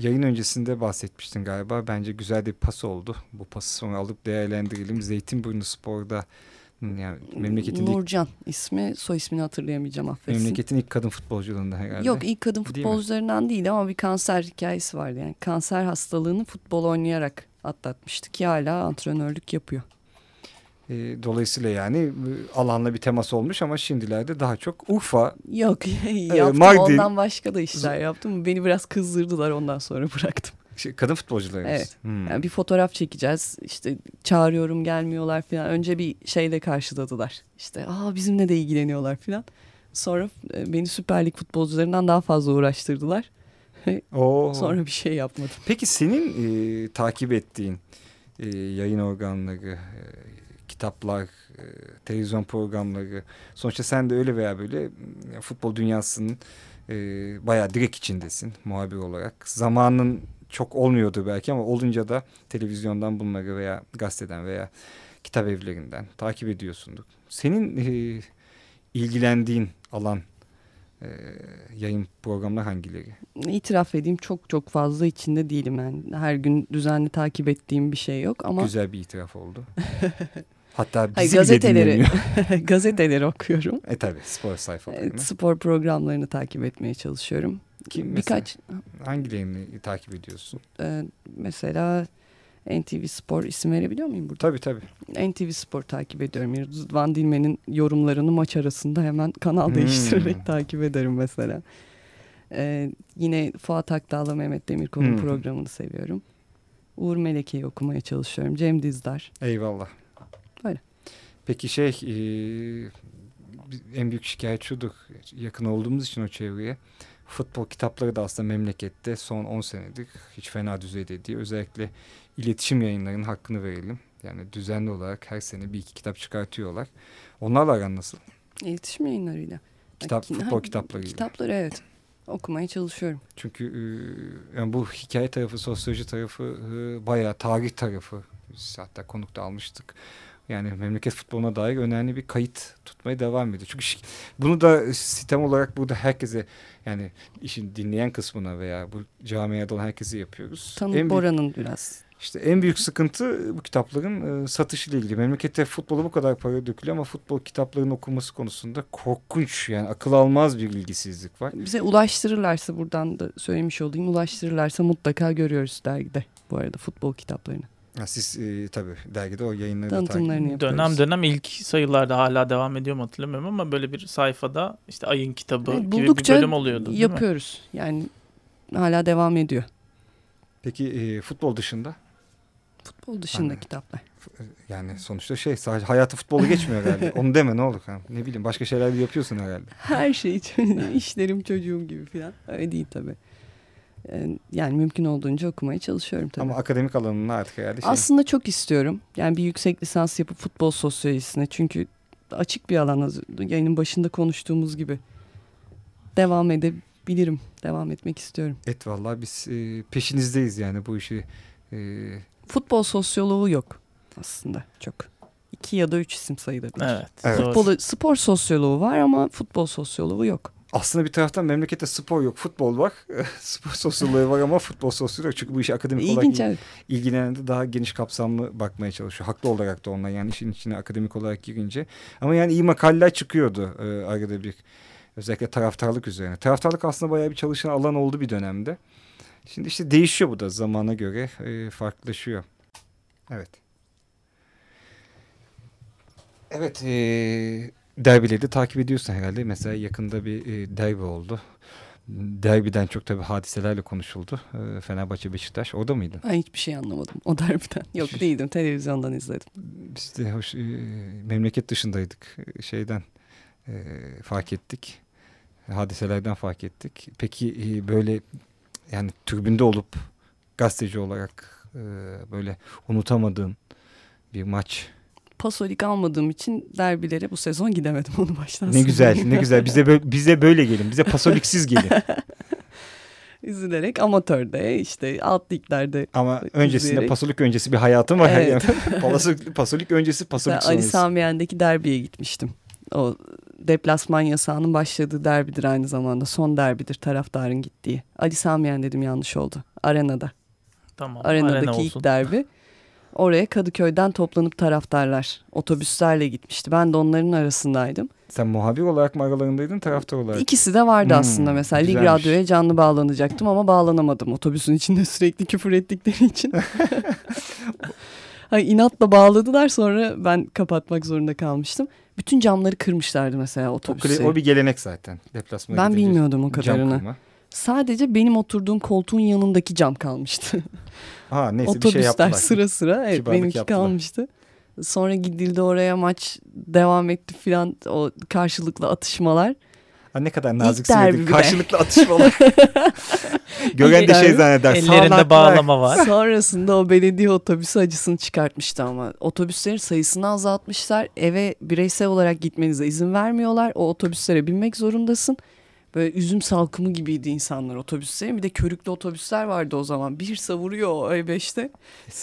yayın öncesinde bahsetmiştin galiba. Bence güzel bir pas oldu. Bu pası sonra alıp değerlendirelim. Zeytinburnu Spor'da yani memleketin ilk, Nurcan ismi soy ismini hatırlayamayacağım affetsin. memleketin ilk kadın futbolculuğunda herhalde. Yok ilk kadın Değil futbolcularından değil ama bir kanser hikayesi vardı. Yani kanser hastalığını futbol oynayarak atlatmıştı ki hala antrenörlük yapıyor. E, dolayısıyla yani e, alanla bir temas olmuş ama şimdilerde daha çok Urfa Yok yaptım Mardin- ondan başka da işler yaptım. Beni biraz kızdırdılar ondan sonra bıraktım. Şey, kadın futbolcularımız. Evet. Hmm. Yani bir fotoğraf çekeceğiz. İşte çağırıyorum gelmiyorlar falan. Önce bir şeyle karşıladılar. İşte aa bizimle de ilgileniyorlar falan. Sonra e, beni Süper Lig futbolcularından daha fazla uğraştırdılar. Oo. Sonra bir şey yapmadım. Peki senin e, takip ettiğin e, yayın organları, e, kitaplar, e, televizyon programları, sonuçta sen de öyle veya böyle futbol dünyasının e, bayağı direkt içindesin muhabir olarak. Zamanın çok olmuyordu belki ama olunca da televizyondan bunları veya gazeteden veya kitap evlerinden takip ediyorsundur. Senin e, ilgilendiğin alan e, yayın programları hangileri? İtiraf edeyim çok çok fazla içinde değilim. Yani her gün düzenli takip ettiğim bir şey yok ama Güzel bir itiraf oldu. Hatta bizi Hayır, gazeteleri gazeteleri okuyorum. E tabi spor sayfalarını. Spor programlarını takip etmeye çalışıyorum. Kim mesela? Birkaç Hangilerini takip ediyorsun? e, mesela NTV Spor isim verebiliyor muyum burada? Tabii tabii. NTV Spor takip ediyorum. Rıdvan Dilmen'in yorumlarını maç arasında hemen kanal Hmm. değiştirerek takip ederim mesela. Ee, yine Fuat Akdağ'la Mehmet Demirkol'un Hmm. programını seviyorum. Uğur Meleke'yi okumaya çalışıyorum. Cem Dizdar. Eyvallah. Böyle. Peki şey e, en büyük şikayet şudur. Yakın olduğumuz için o çevreye. Futbol kitapları da aslında memlekette son 10 senedir hiç fena düzeyde değil. Özellikle iletişim yayınlarının hakkını verelim. Yani düzenli olarak her sene bir iki kitap çıkartıyorlar. Onlarla aran nasıl? İletişim yayınlarıyla. Kitap, Ki- futbol kitaplarıyla. Kitapları evet. Okumaya çalışıyorum. Çünkü e, yani bu hikaye tarafı, sosyoloji tarafı, e, bayağı tarih tarafı. Biz hatta konukta almıştık. Yani memleket futboluna dair önemli bir kayıt tutmaya devam ediyor. Çünkü bunu da sistem olarak burada herkese yani işin dinleyen kısmına veya bu camiada olan herkese yapıyoruz. Tanı en büyük, Bora'nın biraz. işte en büyük sıkıntı bu kitapların e, satışıyla ilgili. Memlekette futbola bu kadar para dökülüyor ama futbol kitaplarının okunması konusunda korkunç yani akıl almaz bir ilgisizlik var. Bize ulaştırırlarsa buradan da söylemiş olayım. Ulaştırırlarsa mutlaka görüyoruz dergide bu arada futbol kitaplarını. Ha, siz e, tabii dergide o yayınları da takip Tanıtımlarını yapıyoruz. Dönem dönem ilk sayılarda hala devam ediyor mu hatırlamıyorum ama böyle bir sayfada işte ayın kitabı Evet, gibi bir buldukça bölüm oluyordu değil mi? yapıyoruz. Yani hala devam ediyor. Peki e, futbol dışında? Futbol dışında Anladım. kitaplar. Yani sonuçta şey sadece hayatı futbolu geçmiyor herhalde. Onu deme ne olur. Ha. Ne bileyim başka şeyler de yapıyorsun herhalde. Her şey işlerim çocuğum gibi falan. Öyle değil tabii. Ee, Yani mümkün olduğunca okumaya çalışıyorum tabii. Ama akademik alanında artık herhalde şey. Aslında çok istiyorum. Yani bir yüksek lisans yapıp futbol sosyolojisine. Çünkü açık bir alan. az- Yayının başında konuştuğumuz gibi. Devam edebilirim. Devam etmek istiyorum. Et vallahi biz e, peşinizdeyiz yani bu işi. E, Futbol sosyoloğu yok aslında çok. İki ya da üç isim sayılabilir. Evet. Evet. zor. Futbolu, spor sosyoloğu var ama futbol sosyoloğu yok. Aslında bir taraftan memlekette spor yok, futbol var. spor sosyoloğu var ama futbol sosyoloğu yok. Çünkü bu işe akademik olarak İlginç evet. ilgilenen de daha geniş kapsamlı bakmaya çalışıyor. Haklı olarak da onlar yani işin içine akademik olarak girince. Ama yani iyi makaleler çıkıyordu e, arada bir. Özellikle taraftarlık üzerine. Taraftarlık aslında bayağı bir çalışan alan oldu bir dönemde. Şimdi işte değişiyor bu da zamana göre e, farklılaşıyor. Evet. Evet. E, derbileri de takip ediyorsun herhalde. Mesela yakında bir e, derbi oldu. Derbiden çok tabii hadiselerle konuşuldu. E, Fenerbahçe Beşiktaş. Orada mıydın? Ben hiçbir şey anlamadım o derbiden. Yok Şu- değildim televizyondan izledim. Biz de hoş, e, memleket dışındaydık. E, Şeyden e, fark ettik. Hadiselerden fark ettik. Peki e, böyle yani tribünde olup gazeteci olarak e, böyle unutamadığın bir maç. Pasolik almadığım için derbilere bu sezon gidemedim onu baştan Ne güzel, ne güzel. Bize böyle, bize böyle gelin. Bize pasoliksiz gelin. Üzülerek amatörde işte alt liglerde Ama öncesinde İzleyerek. pasolik öncesi bir hayatım var. Evet. Yani pasolik, pasolik öncesi pasolik Ali sonrası. Sami Yen'deki derbiye gitmiştim. O deplasman yasağının başladığı derbidir aynı zamanda. Son derbidir taraftarın gittiği. Ali Sami Yen dedim yanlış oldu. Arenada. Tamam. Arenadaki arena olsun. ilk derbi. Oraya Kadıköy'den toplanıp taraftarlar otobüslerle gitmişti. Ben de onların arasındaydım. Sen muhabir olarak mı aralarındaydın taraftar olarak? İkisi de vardı Hmm, aslında mesela. Lig. Radyo'ya canlı bağlanacaktım ama bağlanamadım. Otobüsün içinde sürekli küfür ettikleri için. Hayır, inatla bağladılar sonra ben kapatmak zorunda kalmıştım. Bütün camları kırmışlardı mesela O, otobüsü. kle- o bir gelenek zaten. Deplasmana Ben bilmiyordum o kadarını. Sadece benim oturduğum koltuğun yanındaki cam kalmıştı. Ha neyse bir şey Otobüsler yaptılar. sıra sıra evet Kibarlık benimki yaptılar. kalmıştı. Sonra gidildi oraya maç devam etti filan o karşılıklı atışmalar. Ha, ne kadar nazik söyledin. Karşılıklı atışmalar. Gören de şey zanneder. Ellerinde bağlama var. Sonrasında o belediye otobüsü acısını çıkartmıştı ama otobüslerin sayısını azaltmışlar. Eve bireysel olarak gitmenize izin vermiyorlar. O otobüslere binmek zorundasın. Böyle üzüm salkımı gibiydi insanlar otobüslerin. Bir de körüklü otobüsler vardı o zaman. Bir savuruyor o E5'te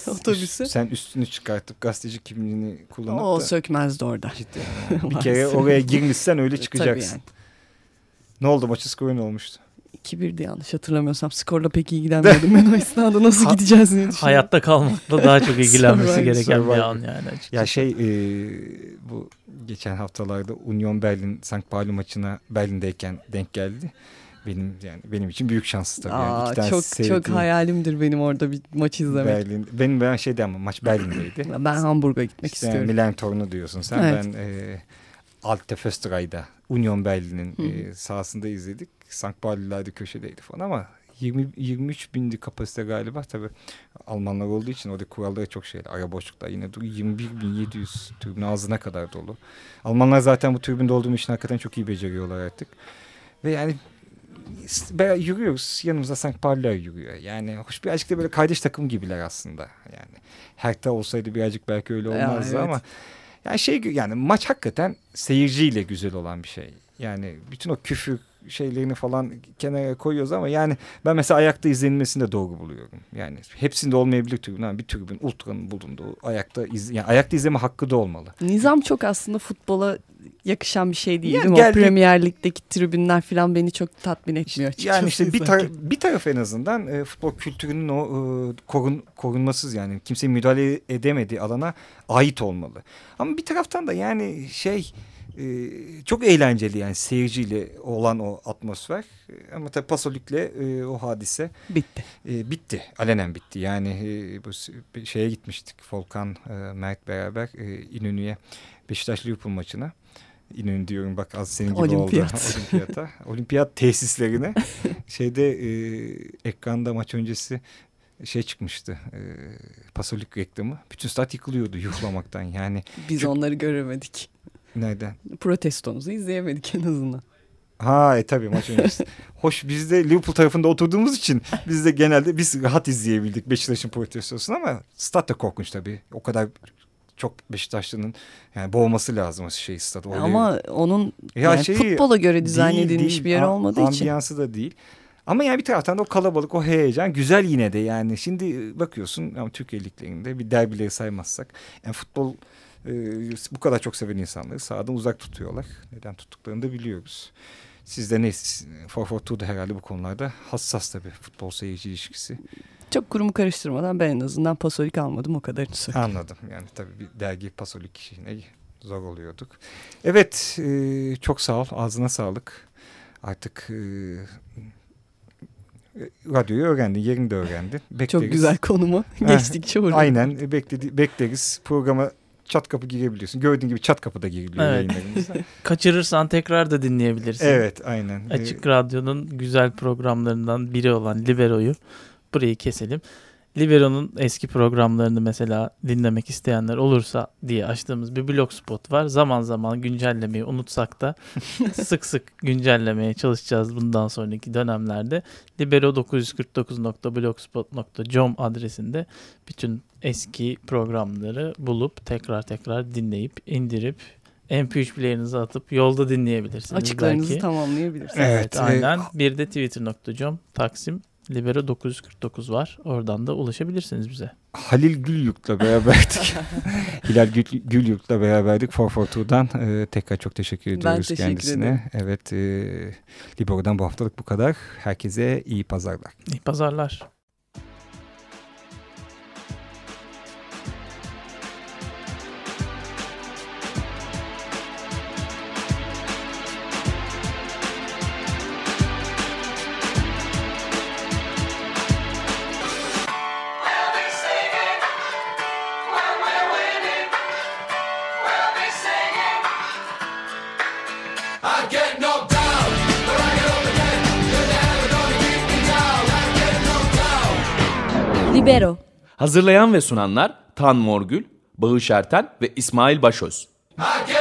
otobüsü. Sen üstünü çıkartıp gazeteci kimliğini kullanıp O da sökmezdi orada. ciddi. bir kere oraya girmişsen öyle Tabii çıkacaksın. yani. Ne oldu maçı skoru ne olmuştu? 2-1'di yanlış hatırlamıyorsam. Skorla pek ilgilenmiyordum ben o esnada nasıl Ha- gideceğiz diye. Hayatta kalmakla daha çok ilgilenmesi gereken bir an yani açıkçası. Ya şey e, bu geçen haftalarda Union Berlin St. Pauli maçına Berlin'deyken denk geldi. Benim yani benim için büyük şans tabii. Yani Aa, iki tane çok çok sevdiğim hayalimdir benim orada bir maç izlemek. Berlin. Benim ben şeydi ama maç Berlin'deydi. Ben Hamburg'a gitmek İşte istiyorum. Milan torunu diyorsun sen. Evet. Ben e, Alte Fösteray'da Union Berlin'in e, sahasında izledik. St. Pauli'ler de köşedeydi falan ama 20, 23 bindi kapasite galiba. Tabii Almanlar olduğu için orada kuralları çok şeydi. Ara boşluklar yine dur 21.700 tribün ağzına kadar dolu. Almanlar zaten bu tribünde olduğum için hakikaten çok iyi beceriyorlar artık. Ve yani yürüyoruz. Yanımızda St. Pauli'ler yürüyor. Yani hoş birazcık da böyle kardeş takım gibiler aslında. Yani Hertha olsaydı birazcık belki öyle olmazdı evet. ama yani şey yani maç hakikaten seyirciyle güzel olan bir şey. Yani bütün o küfür şeylerini falan kenara koyuyoruz ama yani ben mesela ayakta izlenilmesini de doğru buluyorum. Yani hepsinde olmayabilir tribün ama bir tribün ultranın bulunduğu ayakta iz, yani ayakta izleme hakkı da olmalı. Nizam çok aslında futbola yakışan bir şey değil Ya değil geldi- O Premier Lig'deki tribünler falan beni çok tatmin etmiyor açıkçası. Yani işte bir, tar- bir taraf en azından e, futbol kültürünün o e, korun korunmasız yani kimse müdahale edemediği alana ait olmalı. Ama bir taraftan da yani şey e, çok eğlenceli yani seyirciyle olan o atmosfer. Ama tabii Pasolik'le e, o hadise Bitti. e, bitti. Alenen bitti. Yani e, bu şeye gitmiştik. Volkan, e, Mert beraber e, İnönü'ye Beşiktaş Liverpool maçına. İnönü diyorum bak az senin gibi Olimpiyat. oldu. Olimpiyata. Olimpiyat tesislerine şeyde e, ekranda maç öncesi şey çıkmıştı. E, Pasolik reklamı. Bütün stat yıkılıyordu yuhlamaktan. Yani Biz Çünkü- onları göremedik. Nereden? Protestonuzu izleyemedik en azından. Ha e tabii maç öncesi. Hoş biz de Liverpool tarafında oturduğumuz için biz de genelde biz rahat izleyebildik Beşiktaş'ın protestosunu ama stat da korkunç tabii. O kadar çok Beşiktaşlı'nın yani boğması lazım o şey stadı. Oraya- Ama onun Ya yani şeyi- futbola göre dizayn Değil, edilmiş değil. bir yer olmadığı için. Ambiyansı da değil. Ama yani bir taraftan da o kalabalık, o heyecan güzel yine de yani. Şimdi bakıyorsun ama Türkiye liglerinde bir derbileri saymazsak. Yani futbol e, bu kadar çok seven insanları sahadan uzak tutuyorlar. Neden tuttuklarını da biliyoruz. Siz de ne? 442 da herhalde bu konularda hassas tabii futbol seyirci ilişkisi. Çok kurumu karıştırmadan ben en azından pasolik almadım o kadarını söyleyeyim. Anladım. Yani tabii bir dergi pasolik ne zor oluyorduk. Evet e, çok sağ ol. Ağzına sağlık. Artık e, radyoyu öğrendin. Yerini de öğrendin. Bekleriz. Çok güzel konumu geçtikçe uğradım. Aynen bekledi, bekleriz. Programa çat kapı girebiliyorsun. Gördüğün gibi çat kapıda giriliyor Evet. yayınlarımıza. Kaçırırsan tekrar da dinleyebilirsin. evet aynen. Açık Radyo'nun güzel programlarından biri olan Libero'yu burayı keselim. Libero'nun eski programlarını mesela dinlemek isteyenler olursa diye açtığımız bir blog spot var. Zaman zaman güncellemeyi unutsak da sık sık güncellemeye çalışacağız bundan sonraki dönemlerde. libero949.blogspot.com adresinde bütün eski programları bulup tekrar tekrar dinleyip indirip MP3 player'ınıza atıp yolda dinleyebilirsiniz Açıklarınızı belki. tamamlayabilirsiniz. Evet. e, Aynen. Bir de twitter.com Taksim Libero 949 var. Oradan da ulaşabilirsiniz bize. Halil Gülyurt'la beraberdik. Hilal Gül, Gülyurt'la beraberdik 442'dan. E, tekrar çok teşekkür ediyoruz teşekkür kendisine. ederim. Evet. E, Libero'dan bu haftalık bu kadar. Herkese iyi pazarlar. İyi pazarlar. Hazırlayan ve sunanlar Tan Morgül, Bağış Erten ve İsmail Başöz. Get